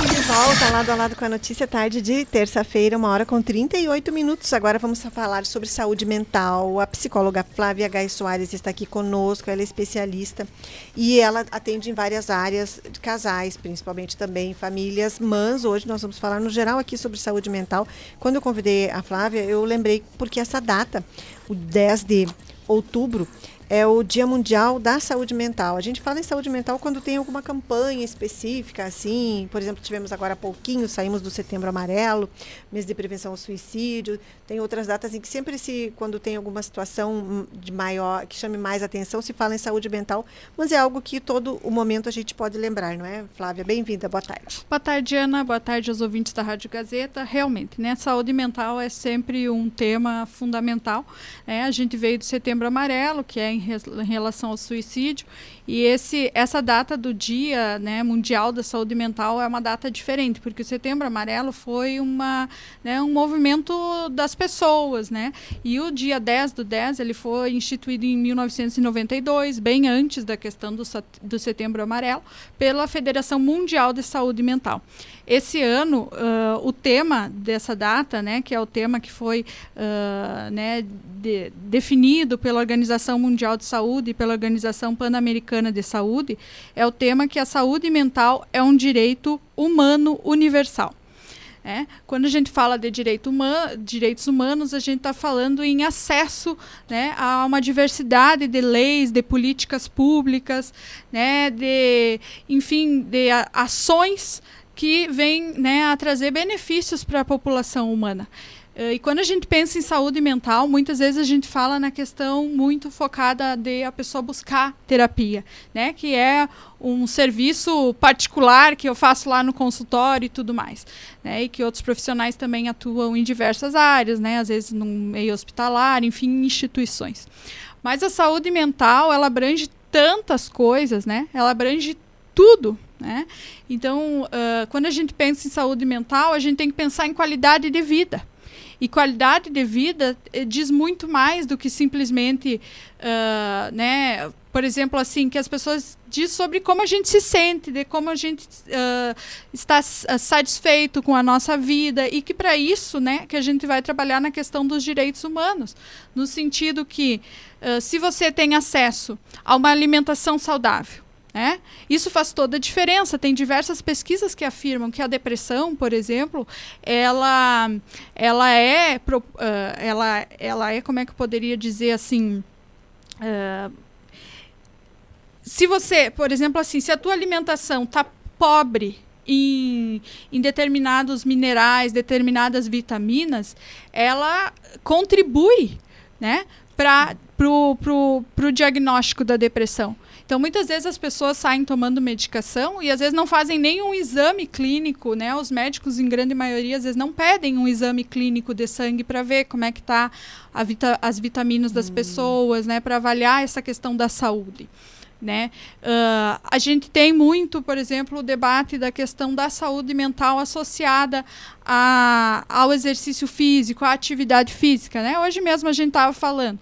De volta, lado a lado com a notícia, tarde de terça-feira, uma hora com 38 minutos. Agora vamos falar sobre saúde mental. A psicóloga Flávia Gai Soares está aqui conosco, ela é especialista e ela atende em várias áreas de casais, principalmente também famílias, mas hoje nós vamos falar no geral aqui sobre saúde mental. Quando eu convidei a Flávia, eu lembrei porque essa data, o 10 de outubro, é o Dia Mundial da Saúde Mental. A gente fala em saúde mental quando tem alguma campanha específica, assim, por exemplo, tivemos agora há pouquinho, saímos do Setembro Amarelo, mês de prevenção ao suicídio. Tem outras datas em que sempre se, quando tem alguma situação de maior, que chame mais atenção, se fala em saúde mental, mas é algo que todo o momento a gente pode lembrar, não é? Flávia, bem-vinda, boa tarde. Boa tarde, Ana. Boa tarde aos ouvintes da Rádio Gazeta. Realmente, né? Saúde mental é sempre um tema fundamental. Né? A gente veio do Setembro Amarelo, que é em, em relação ao suicídio, e esse, essa data do Dia né, Mundial da Saúde Mental é uma data diferente, porque o Setembro Amarelo foi uma, né, um movimento das pessoas, né? E o dia 10 do 10, ele foi instituído em 1992, bem antes da questão do, do Setembro Amarelo, pela Federação Mundial de Saúde Mental. Esse ano, ah, o tema dessa data, né, que é o tema que foi ah, né, de- definido pela Organização Mundial de Saúde e pela Organização Pan-Americana de Saúde, é o tema que a saúde mental é um direito humano universal. É, quando a gente fala de direito huma- direitos humanos, a gente está falando em acesso né, a uma diversidade de leis, de políticas públicas, né, de, enfim, de ações que vêm né, a trazer benefícios para a população humana. Eh, E quando a gente pensa em saúde mental, muitas vezes a gente fala na questão muito focada de a pessoa buscar terapia, né? Que é um serviço particular que eu faço lá no consultório e tudo mais, né? E que outros profissionais também atuam em diversas áreas, né? Às vezes no meio hospitalar, enfim, instituições. Mas a saúde mental, ela abrange tantas coisas, né? Ela abrange tudo, né? Então, ah, quando a gente pensa em saúde mental, a gente tem que pensar em qualidade de vida. E qualidade de vida eh, diz muito mais do que simplesmente, ah, né? Por exemplo, assim, que as pessoas diz sobre como a gente se sente, de como a gente ah, está satisfeito com a nossa vida e que para isso, né, que a gente vai trabalhar na questão dos direitos humanos, no sentido que ah, se você tem acesso a uma alimentação saudável, Né? Isso faz toda a diferença. Tem diversas pesquisas que afirmam que a depressão, por exemplo, ela, ela é, uh, ela, ela é, como é que eu poderia dizer assim, uh, se você, por exemplo, assim, se a tua alimentação está pobre em, em, determinados minerais, determinadas vitaminas, ela contribui, né, para pro diagnóstico da depressão. Então, muitas vezes as pessoas saem tomando medicação e às vezes não fazem nenhum exame clínico, né? Os médicos, em grande maioria, às vezes não pedem um exame clínico de sangue para ver como é que tá vita as vitaminas das hum. pessoas, né? Para avaliar essa questão da saúde. Né? Uh, a gente tem muito, por exemplo, o debate da questão da saúde mental associada a, ao exercício físico, à atividade física. Né? Hoje mesmo a gente estava falando.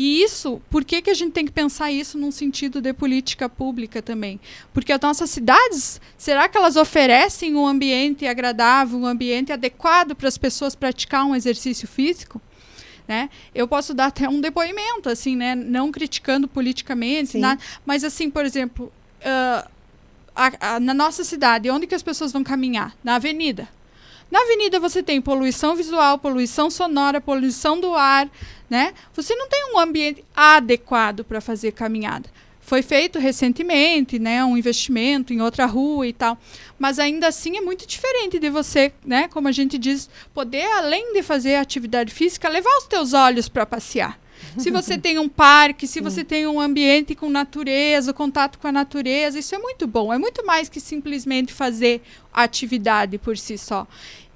E isso, por que, que a gente tem que pensar isso num sentido de política pública também? Porque as nossas cidades, será que elas oferecem um ambiente agradável, um ambiente adequado para as pessoas praticar um exercício físico? Né? Eu posso dar até um depoimento, assim, né? Não criticando politicamente, nada, mas assim, por exemplo, uh, a, a, na nossa cidade, onde que as pessoas vão caminhar? Na avenida. Na avenida você tem poluição visual, poluição sonora, poluição do ar, né? Você não tem um ambiente adequado para fazer caminhada. Foi feito recentemente, né, um investimento em outra rua e tal, mas ainda assim é muito diferente de você, né, como a gente diz, poder além de fazer atividade física, levar os teus olhos para passear. Se você tem um parque, se você tem um ambiente com natureza, contato com a natureza, isso é muito bom. É muito mais que simplesmente fazer atividade por si só.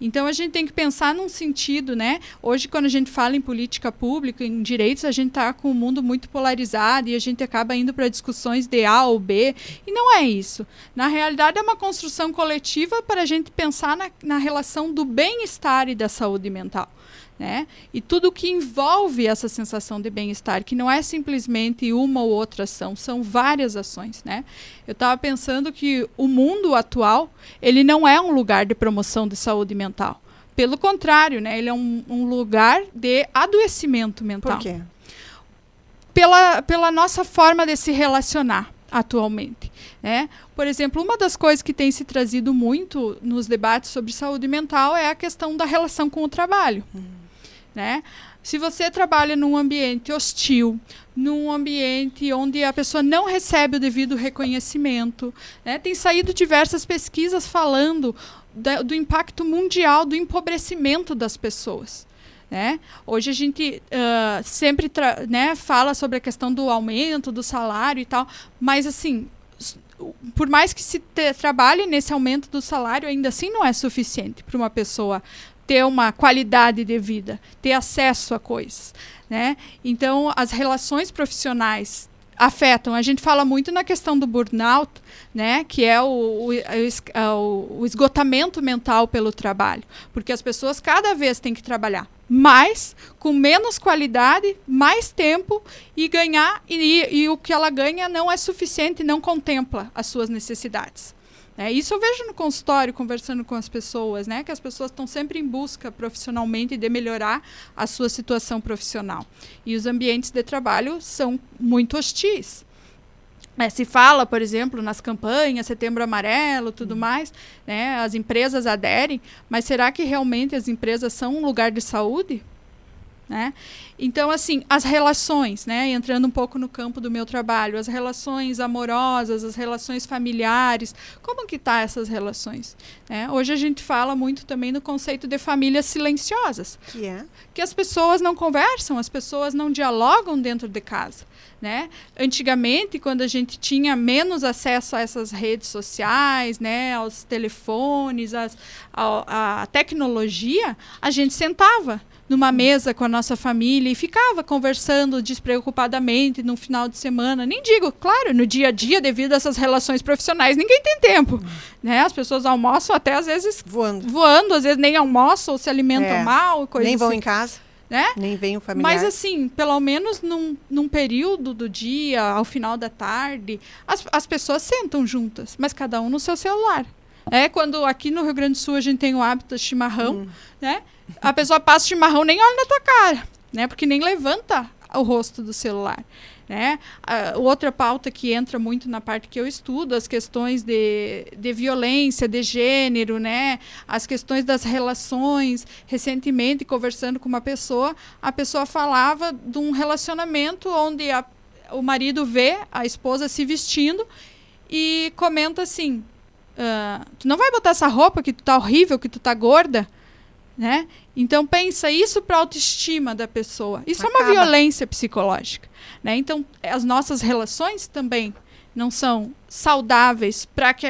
Então a gente tem que pensar num sentido, né? Hoje, quando a gente fala em política pública, em direitos, a gente está com o um mundo muito polarizado e a gente acaba indo para discussões de A ou B. E não é isso. Na realidade, é uma construção coletiva para a gente pensar na, na relação do bem-estar e da saúde mental. Né? E tudo que envolve essa sensação de bem-estar, que não é simplesmente uma ou outra ação, são várias ações, né? Eu estava pensando que o mundo atual, ele não é um lugar de promoção de saúde mental. Pelo contrário, né? Ele é um, um lugar de adoecimento mental. Por quê? Pela, pela nossa forma de se relacionar atualmente. Né? Por exemplo, uma das coisas que tem se trazido muito nos debates sobre saúde mental é a questão da relação com o trabalho. Hum né? Se você trabalha num ambiente hostil, num ambiente onde a pessoa não recebe o devido reconhecimento, né? tem saído diversas pesquisas falando da, do impacto mundial do empobrecimento das pessoas. Né? Hoje a gente uh, sempre né, fala sobre a questão do aumento do salário e tal, mas assim, por mais que se trabalhe nesse aumento do salário, ainda assim não é suficiente para uma pessoa ter uma qualidade de vida, ter acesso a coisas, né? Então, as relações profissionais afetam. A gente fala muito na questão do burnout, né, que é o, o, o, esgotamento mental pelo trabalho, porque as pessoas cada vez têm que trabalhar mais, com menos qualidade, mais tempo e ganhar e, e o que ela ganha não é suficiente, não contempla as suas necessidades. É, isso eu vejo no consultório, conversando com as pessoas, né? Que as pessoas estão sempre em busca profissionalmente de melhorar a sua situação profissional. E os ambientes de trabalho são muito hostis. É, se fala, por exemplo, nas campanhas, setembro amarelo, tudo uhum. mais, né? As empresas aderem, mas será que realmente as empresas são um lugar de saúde? Né? Então, assim, as relações, né? entrando um pouco no campo do meu trabalho, as relações amorosas, as relações familiares, como que tá essas relações? Né? Hoje a gente fala muito também no conceito de famílias silenciosas. Que é? Que as pessoas não conversam, as pessoas não dialogam dentro de casa. Né? Antigamente, quando a gente tinha menos acesso a essas redes sociais, né, aos telefones, às, a, a tecnologia, a gente sentava numa mesa com a nossa família e ficava conversando despreocupadamente no final de semana. Nem digo, claro, no dia a dia, devido a essas relações profissionais, ninguém tem tempo. Né? As pessoas almoçam até às vezes voando, voando às vezes nem almoçam ou se alimentam é. mal. Coisa nem vão assim. em casa. Né? Nem vem o familiar. Mas assim, pelo menos num, num período do dia, ao final da tarde, as, as pessoas sentam juntas, mas cada um no seu celular. É quando aqui no Rio Grande do Sul a gente tem o hábito de chimarrão, hum. né? A pessoa passa o chimarrão nem olha na tua cara, né? Porque nem levanta o rosto do celular. Né? Uh, outra pauta que entra muito na parte que eu estudo, as questões de, de violência, de gênero, né? as questões das relações. Recentemente, conversando com uma pessoa, a pessoa falava de um relacionamento onde a, o marido vê a esposa se vestindo e comenta assim: uh, Tu não vai botar essa roupa que tu tá horrível, que tu tá gorda? Né? Então pensa isso para a autoestima da pessoa. Isso Acaba. é uma violência psicológica, né? Então as nossas relações também não são saudáveis para que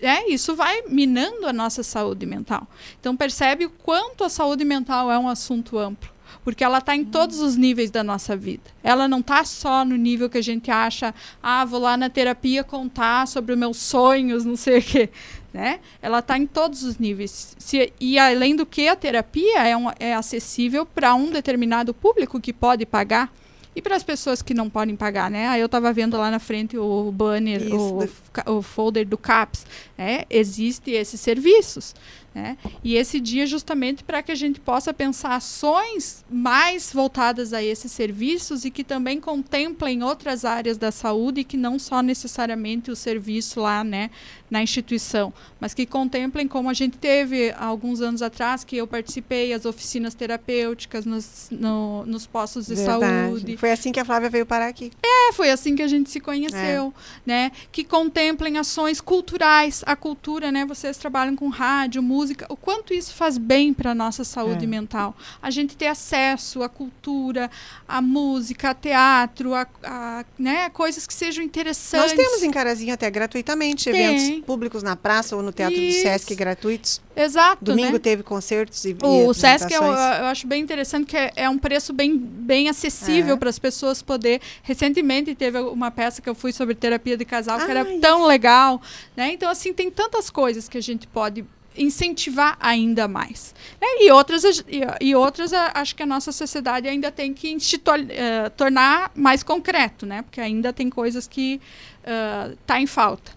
é, isso vai minando a nossa saúde mental. Então percebe o quanto a saúde mental é um assunto amplo, porque ela está em todos os níveis da nossa vida. Ela não está só no nível que a gente acha, ah, vou lá na terapia contar sobre os meus sonhos, não sei o quê né? Ela está em todos os níveis. Se, e além do que, a terapia é, um, é acessível para um determinado público que pode pagar e para as pessoas que não podem pagar, né? Aí eu estava vendo lá na frente o banner, o, o, folder do CAPS, né? Existem esses serviços, né? E esse dia justamente para que a gente possa pensar ações mais voltadas a esses serviços e que também contemplem outras áreas da saúde e que não só necessariamente o serviço lá, né, na instituição, mas que contemplem como a gente teve alguns anos atrás, que eu participei, as oficinas terapêuticas nos, no, nos postos de Verdade. saúde. Foi assim que a Flávia veio parar aqui. É, foi assim que a gente se conheceu, é. né? Que contemplem ações culturais, a cultura, né? Vocês trabalham com rádio, música, o quanto isso faz bem para a nossa saúde é. mental. A gente ter acesso à cultura, à música, a teatro, a, a né? coisas que sejam interessantes. Nós temos em Carazinho até gratuitamente Tem. eventos públicos na praça ou no Teatro Isso. do Sesc gratuitos. Exato. Domingo né? teve concertos e. O, e Sesc eu, eu, acho bem interessante que é, é um preço bem, bem acessível é. para as pessoas poder. Recentemente teve uma peça que eu fui sobre terapia de casal ah, que era isso. tão legal. Né? Então, assim, tem tantas coisas que a gente pode incentivar ainda mais. Né? E outras, e, e, outras, acho que a nossa sociedade ainda tem que uh, tornar mais concreto, né? porque ainda tem coisas que está uh, em falta.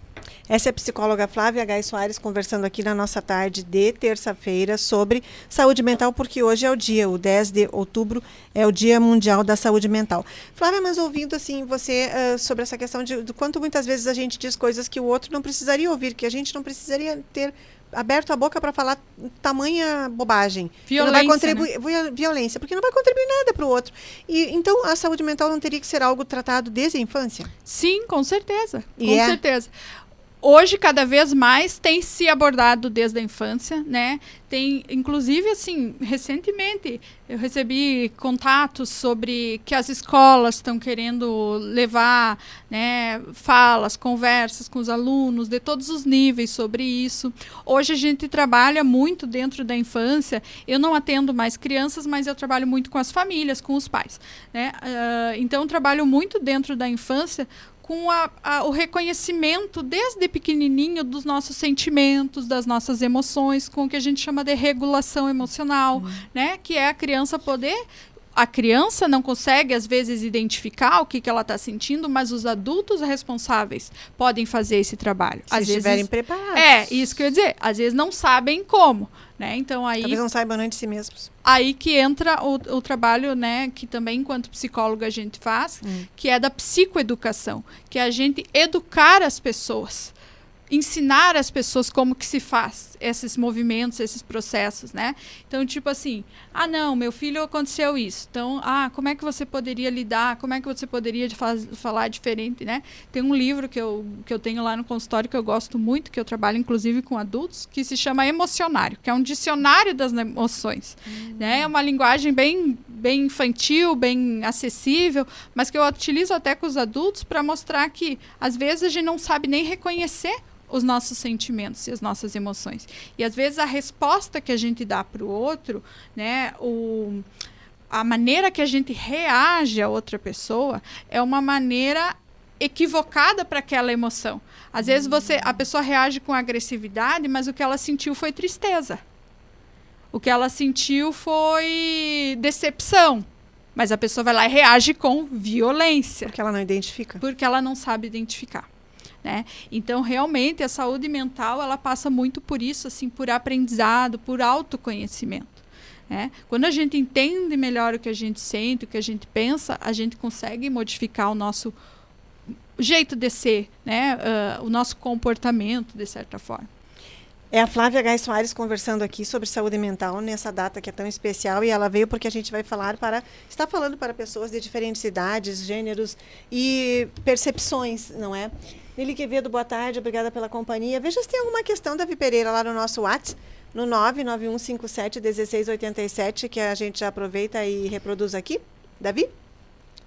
Essa é a psicóloga Flávia Gai Soares conversando aqui na nossa tarde de terça-feira sobre saúde mental, porque hoje é o dia, o 10 de outubro é o Dia Mundial da Saúde Mental. Flávia, mas ouvindo assim você uh, sobre essa questão de, de quanto muitas vezes a gente diz coisas que o outro não precisaria ouvir, que a gente não precisaria ter aberto a boca para falar tamanha bobagem. Violência. Não vai contribuir né? violência, porque não vai contribuir nada para o outro. E então a saúde mental não teria que ser algo tratado desde a infância? Sim, com certeza. Com é? certeza hoje cada vez mais tem se abordado desde a infância, né? Tem, inclusive, assim, recentemente eu recebi contatos sobre que as escolas estão querendo levar, né, falas, conversas com os alunos de todos os níveis sobre isso. Hoje a gente trabalha muito dentro da infância. Eu não atendo mais crianças, mas eu trabalho muito com as famílias, com os pais, né? Uh, então trabalho muito dentro da infância com a, a, o reconhecimento desde pequenininho dos nossos sentimentos, das nossas emoções, com o que a gente chama de regulação emocional, uhum. né? Que é a criança poder a criança não consegue, às vezes, identificar o que, que ela está sentindo, mas os adultos responsáveis podem fazer esse trabalho. Se às estiverem vezes, preparados. É, isso que eu ia dizer. Às vezes não sabem como. Né? Então aí talvez não saibam nem de si mesmos. Aí que entra o, o trabalho, né, que também enquanto psicóloga a gente faz, hum. que é da psicoeducação, que é a gente educar as pessoas ensinar as pessoas como que se faz esses movimentos, esses processos, né? Então, tipo assim, ah, não, meu filho aconteceu isso. Então, ah, como é que você poderia lidar? Como é que você poderia faz, falar diferente, né? Tem um livro que eu, que eu tenho lá no consultório que eu gosto muito, que eu trabalho inclusive com adultos, que se chama Emocionário, que é um dicionário das emoções, uhum. né? É uma linguagem bem bem infantil, bem acessível, mas que eu utilizo até com os adultos para mostrar que às vezes a gente não sabe nem reconhecer os nossos sentimentos e as nossas emoções. E às vezes a resposta que a gente dá para o outro, né, o, a maneira que a gente reage a outra pessoa é uma maneira equivocada para aquela emoção. Às vezes você a pessoa reage com agressividade, mas o que ela sentiu foi tristeza. O que ela sentiu foi decepção. Mas a pessoa vai lá e reage com violência. Porque ela não identifica. Porque ela não sabe identificar. Né? Então, realmente, a saúde mental ela passa muito por isso, assim, por aprendizado, por autoconhecimento. É? Quando a gente entende melhor o que a gente sente, o que a gente pensa, a gente consegue modificar o nosso jeito de ser, né? Uh, o nosso comportamento, de certa forma. É a Flávia Gai Soares conversando aqui sobre saúde mental nessa data que é tão especial e ela veio porque a gente vai falar para está falando para pessoas de diferentes idades, gêneros e percepções, não é? Lili Quevedo, boa tarde, obrigada pela companhia. Veja se tem alguma questão, Davi Pereira, lá no nosso WhatsApp, no 991571687, que a gente já aproveita e reproduz aqui. Davi?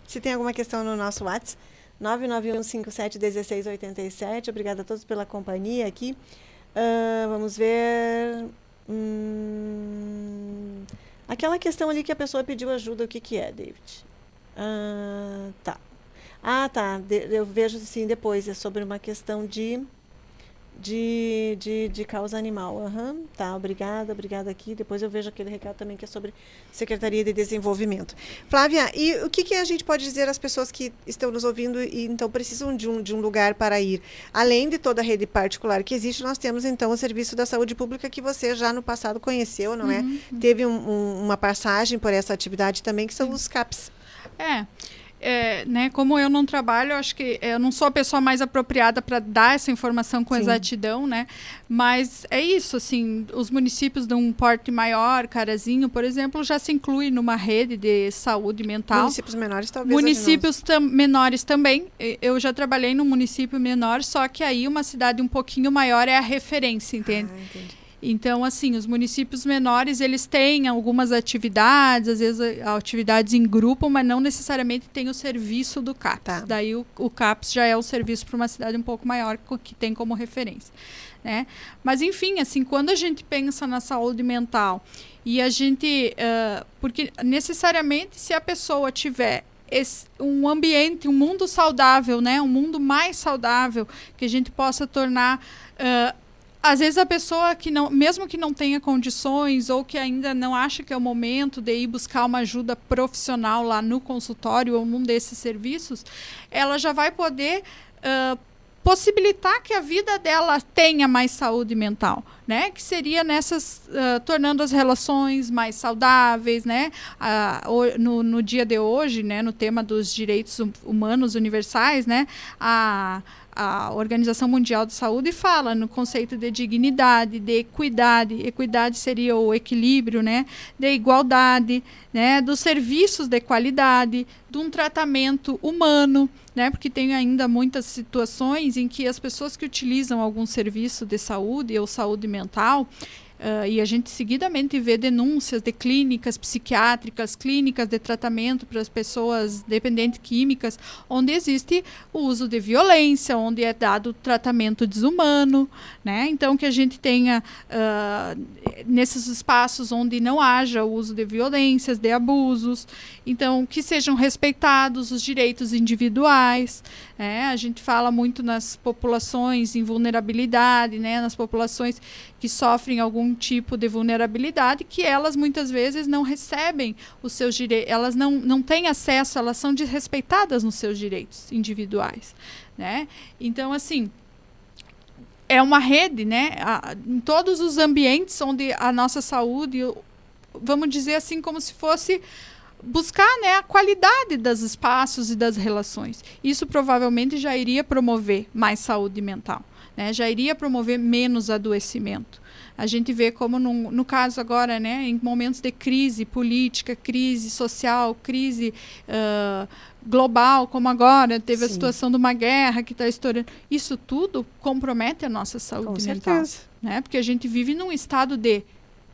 Se tem alguma questão no nosso WhatsApp, 991571687. Obrigada a todos pela companhia aqui. Uh, vamos ver. Hum, aquela questão ali que a pessoa pediu ajuda, o que, que é, David? Uh, tá. Ah, tá. De, eu vejo sim depois. É sobre uma questão de de, de, de causa animal. Uhum, tá, obrigada, obrigada aqui. Depois eu vejo aquele recado também que é sobre Secretaria de Desenvolvimento. Flávia, e o que, que a gente pode dizer às pessoas que estão nos ouvindo e então precisam de um, de um lugar para ir? Além de toda a rede particular que existe, nós temos então o Serviço da Saúde Pública que você já no passado conheceu, não é? Uhum. Teve um, um, uma passagem por essa atividade também, que são os CAPs. É é, né, como eu não trabalho, acho que eu não sou a pessoa mais apropriada para dar essa informação com Sim. exatidão, né? Mas é isso, assim, os municípios de um porte maior, Carazinho, por exemplo, já se inclui numa rede de saúde mental. Municípios menores talvez. Municípios tam menores também. Eu já trabalhei num município menor, só que aí uma cidade um pouquinho maior é a referência, entende? Ah, entendi. Então, assim, os municípios menores, eles têm algumas atividades, às vezes eh, atividades em grupo, mas não necessariamente tem o serviço do CAPS. Tá. Daí o, o CAPS já é o serviço para uma cidade um pouco maior que tem como referência. Né? Mas, enfim, assim, quando a gente pensa na saúde mental e a gente... Uh, porque necessariamente se a pessoa tiver esse, um ambiente, um mundo saudável, né? um mundo mais saudável, que a gente possa tornar... Uh, às vezes a pessoa que não, mesmo que não tenha condições ou que ainda não acha que é o momento de ir buscar uma ajuda profissional lá no consultório ou num desses serviços, ela já vai poder uh, possibilitar que a vida dela tenha mais saúde mental, né? Que seria nessas uh, tornando as relações mais saudáveis, né? Uh, no, no dia de hoje, né? No tema dos direitos humanos universais, né? A a Organização Mundial de Saúde fala no conceito de dignidade, de equidade. Equidade seria o equilíbrio, né? De igualdade, né? Dos serviços de qualidade, de um tratamento humano, né? Porque tem ainda muitas situações em que as pessoas que utilizam algum serviço de saúde ou saúde mental, Uh, e a gente seguidamente vê denúncias de clínicas psiquiátricas, clínicas de tratamento para as pessoas dependentes químicas, onde existe o uso de violência, onde é dado tratamento desumano, né? Então que a gente tenha uh, nesses espaços onde não haja o uso de violências, de abusos, então que sejam respeitados os direitos individuais. Né? A gente fala muito nas populações em vulnerabilidade, né? Nas populações que sofrem algum tipo de vulnerabilidade, que elas muitas vezes não recebem os seus direitos, elas não, não têm acesso, elas são desrespeitadas nos seus direitos individuais. Né? Então, assim, é uma rede, né? A, em todos os ambientes onde a nossa saúde, vamos dizer assim, como se fosse buscar né, a qualidade dos espaços e das relações. Isso provavelmente já iria promover mais saúde mental né, já iria promover menos adoecimento. A gente vê como no, no caso agora, né, em momentos de crise política, crise social, crise uh, global, como agora, teve Sim. a situação de uma guerra que está estourando. Isso tudo compromete a nossa saúde Com mental. Certeza. Né? Porque a gente vive num estado de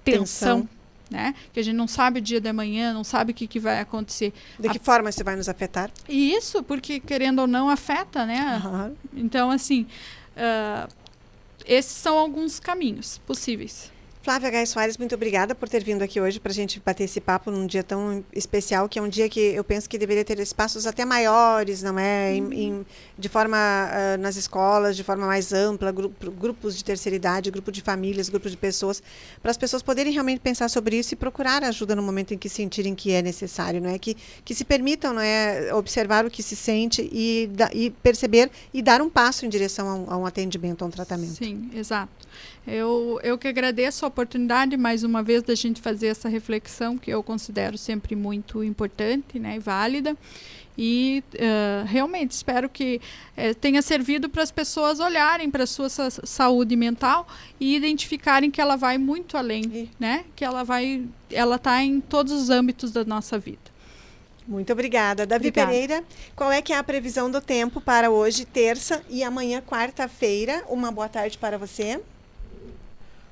tensão. tensão. Né? Que a gente não sabe o dia da manhã, não sabe o que, que vai acontecer. De que a... forma isso vai nos afetar? Isso, porque querendo ou não afeta, né? Uhum. Então, assim, Uh, esses são alguns caminhos possíveis. Flávia Gai Soares, muito obrigada por ter vindo aqui hoje para a gente bater esse papo num dia tão especial, que é um dia que eu penso que deveria ter espaços até maiores, não é? Em, em, de forma uh, nas escolas, de forma mais ampla, grupo, grupos de terceira idade, grupo de famílias, grupo de pessoas, para as pessoas poderem realmente pensar sobre isso e procurar ajuda no momento em que sentirem que é necessário, não é? Que, que se permitam, não é? Observar o que se sente e, da, e perceber e dar um passo em direção a um, a um atendimento, a um tratamento. Sim, exato. Eu, eu que agradeço a oportunidade, mais uma vez, da gente fazer essa reflexão que eu considero sempre muito importante né, e válida. E uh, realmente espero que uh, tenha servido para as pessoas olharem para a sua saúde mental e identificarem que ela vai muito além, né? Que ela vai, ela está em todos os âmbitos da nossa vida. Muito obrigada. Davi obrigada. Pereira, qual é que é a previsão do tempo para hoje, terça e amanhã, quarta-feira? Uma boa tarde para você.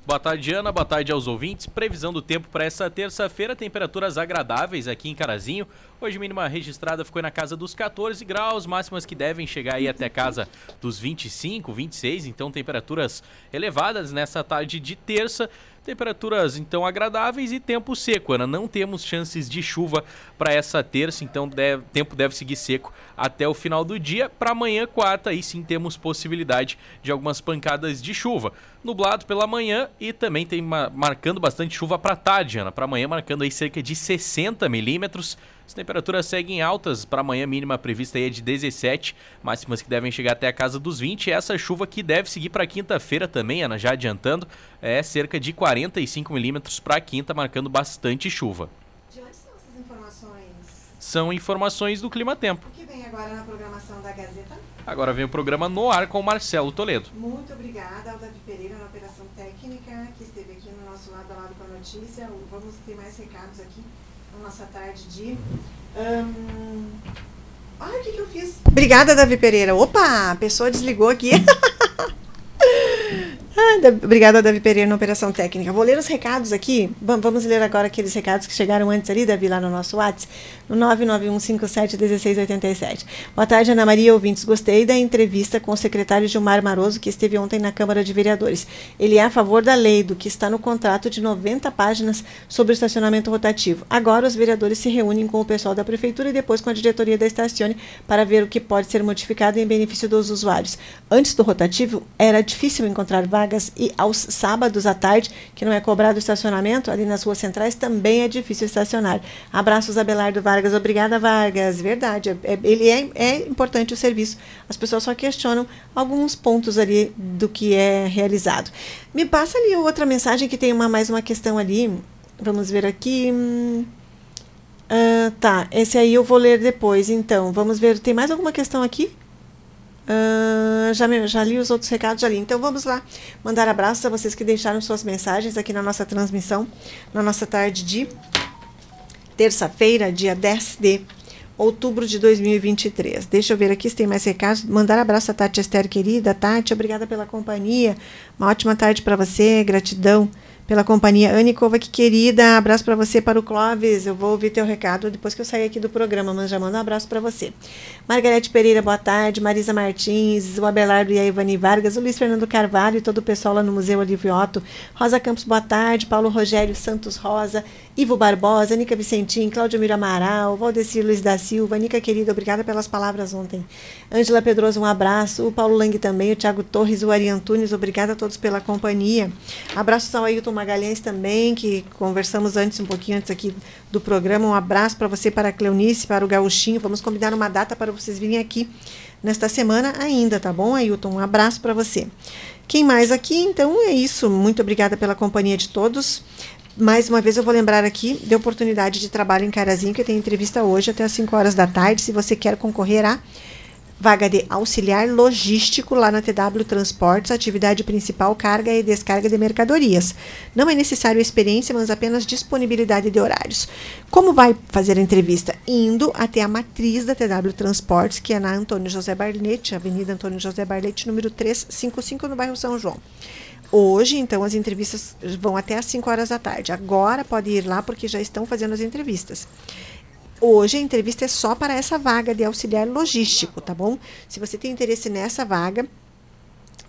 Boa tarde, Ana. Boa tarde aos ouvintes. Previsão do tempo para essa terça-feira, temperaturas agradáveis aqui em Carazinho. Hoje, mínima registrada ficou na casa dos 14 graus, máximas que devem chegar aí até casa dos 25, 26. Então, temperaturas elevadas nessa tarde de terça. Temperaturas então agradáveis e tempo seco, Ana. Não temos chances de chuva para essa terça, então o tempo deve seguir seco até o final do dia. Para amanhã, quarta, aí sim temos possibilidade de algumas pancadas de chuva. Nublado pela manhã e também tem marcando bastante chuva para tarde, Ana. Para amanhã, marcando aí cerca de 60 milímetros. As temperaturas seguem altas para amanhã, mínima prevista é de 17, máximas que devem chegar até a casa dos 20. E essa chuva que deve seguir para quinta-feira também, Ana, já adiantando, é cerca de 45 milímetros para quinta, marcando bastante chuva. De onde são essas informações? São informações do Clima Tempo. O que vem agora na programação da Gazeta? Agora vem o programa No Ar com Marcelo Toledo. Muito obrigada ao Davi Pereira na Operação Técnica, que esteve aqui no nosso lado a lado com a notícia. Vamos ter mais recados aqui nossa tarde de. Um... O que, que eu fiz? Obrigada, Davi Pereira. Opa, a pessoa desligou aqui. [LAUGHS] Ah, obrigada, Davi Pereira, na Operação Técnica. Vou ler os recados aqui. Vamos ler agora aqueles recados que chegaram antes ali, Davi, lá no nosso WhatsApp, no 991571687. Boa tarde, Ana Maria, ouvintes. Gostei da entrevista com o secretário Gilmar Maroso, que esteve ontem na Câmara de Vereadores. Ele é a favor da lei, do que está no contrato de 90 páginas sobre o estacionamento rotativo. Agora, os vereadores se reúnem com o pessoal da Prefeitura e depois com a diretoria da Estacione para ver o que pode ser modificado em benefício dos usuários. Antes do rotativo, era difícil encontrar vagas vagas e aos sábados à tarde, que não é cobrado estacionamento, ali nas ruas centrais também é difícil estacionar. Abraços, Abelardo Vargas. Obrigada, Vargas. Verdade, é, é, ele é, é importante o serviço. As pessoas só questionam alguns pontos ali do que é realizado. Me passa ali outra mensagem que tem uma, mais uma questão ali. Vamos ver aqui. Uh, tá, esse aí eu vou ler depois, então. Vamos ver, tem mais alguma questão aqui? Uh, já, já li os outros recados ali. Então vamos lá mandar abraços a vocês que deixaram suas mensagens aqui na nossa transmissão, na nossa tarde de terça-feira, dia 10 de outubro de 2023. Deixa eu ver aqui se tem mais recados. Mandar abraço a Tati Esther, querida. Tati, obrigada pela companhia. Uma ótima tarde para você. Gratidão pela companhia. Anne Kovac, querida, abraço para você, para o Clóvis. Eu vou ouvir teu recado depois que eu sair aqui do programa, mas já mando um abraço para você. Margarete Pereira, boa tarde. Marisa Martins, o Abelardo e a Ivani Vargas, o Luiz Fernando Carvalho e todo o pessoal lá no Museu Olívio Otto. Rosa Campos, boa tarde. Paulo Rogério Santos Rosa, Ivo Barbosa, Nica Vicentim, Cláudio Miro Amaral, Valdecir Luiz da Silva, Nica querida, obrigada pelas palavras ontem. Ângela Pedroso, um abraço. O Paulo Lang também, o Tiago Torres, o Ari Antunes, obrigada a todos pela companhia. Abraços ao Ailton Magalhães também, que conversamos antes, um pouquinho antes aqui do programa. Um abraço para você, para a Cleonice, para o Gauchinho. Vamos combinar uma data para vocês virem aqui nesta semana ainda, tá bom, Ailton? Um abraço para você. Quem mais aqui? Então é isso. Muito obrigada pela companhia de todos. Mais uma vez eu vou lembrar aqui de oportunidade de trabalho em Carazinho, que tem entrevista hoje até às 5 horas da tarde. Se você quer concorrer a vaga de auxiliar logístico lá na TW Transportes, atividade principal carga e descarga de mercadorias. Não é necessário experiência, mas apenas disponibilidade de horários. Como vai fazer a entrevista? Indo até a matriz da TW Transportes, que é na Antônio José Barlete, Avenida Antônio José Barlete, número 355, no bairro São João. Hoje, então, as entrevistas vão até às 5 horas da tarde. Agora pode ir lá porque já estão fazendo as entrevistas. Hoje a entrevista é só para essa vaga de auxiliar logístico, tá bom? Se você tem interesse nessa vaga,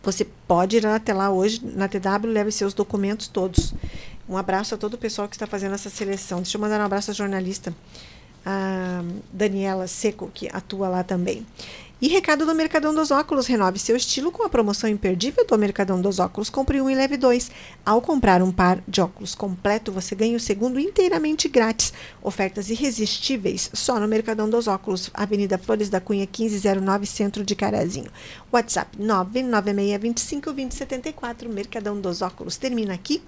você pode ir até lá hoje na TW, leve seus documentos todos. Um abraço a todo o pessoal que está fazendo essa seleção. Deixa eu mandar um abraço à jornalista a Daniela Seco, que atua lá também. E recado do Mercadão dos Óculos: renove seu estilo com a promoção imperdível do Mercadão dos Óculos. Compre um e leve dois. Ao comprar um par de óculos completo, você ganha o segundo inteiramente grátis. Ofertas irresistíveis só no Mercadão dos Óculos, Avenida Flores da Cunha, 1509, Centro de Carazinho. WhatsApp 996252074. Mercadão dos Óculos. Termina aqui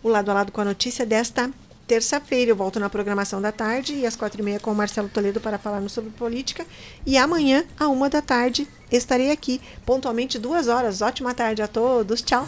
o lado a lado com a notícia desta terça-feira. Eu volto na programação da tarde e às quatro e meia com o Marcelo Toledo para falarmos sobre política. E amanhã, à uma da tarde, estarei aqui, pontualmente duas horas. Ótima tarde a todos. Tchau.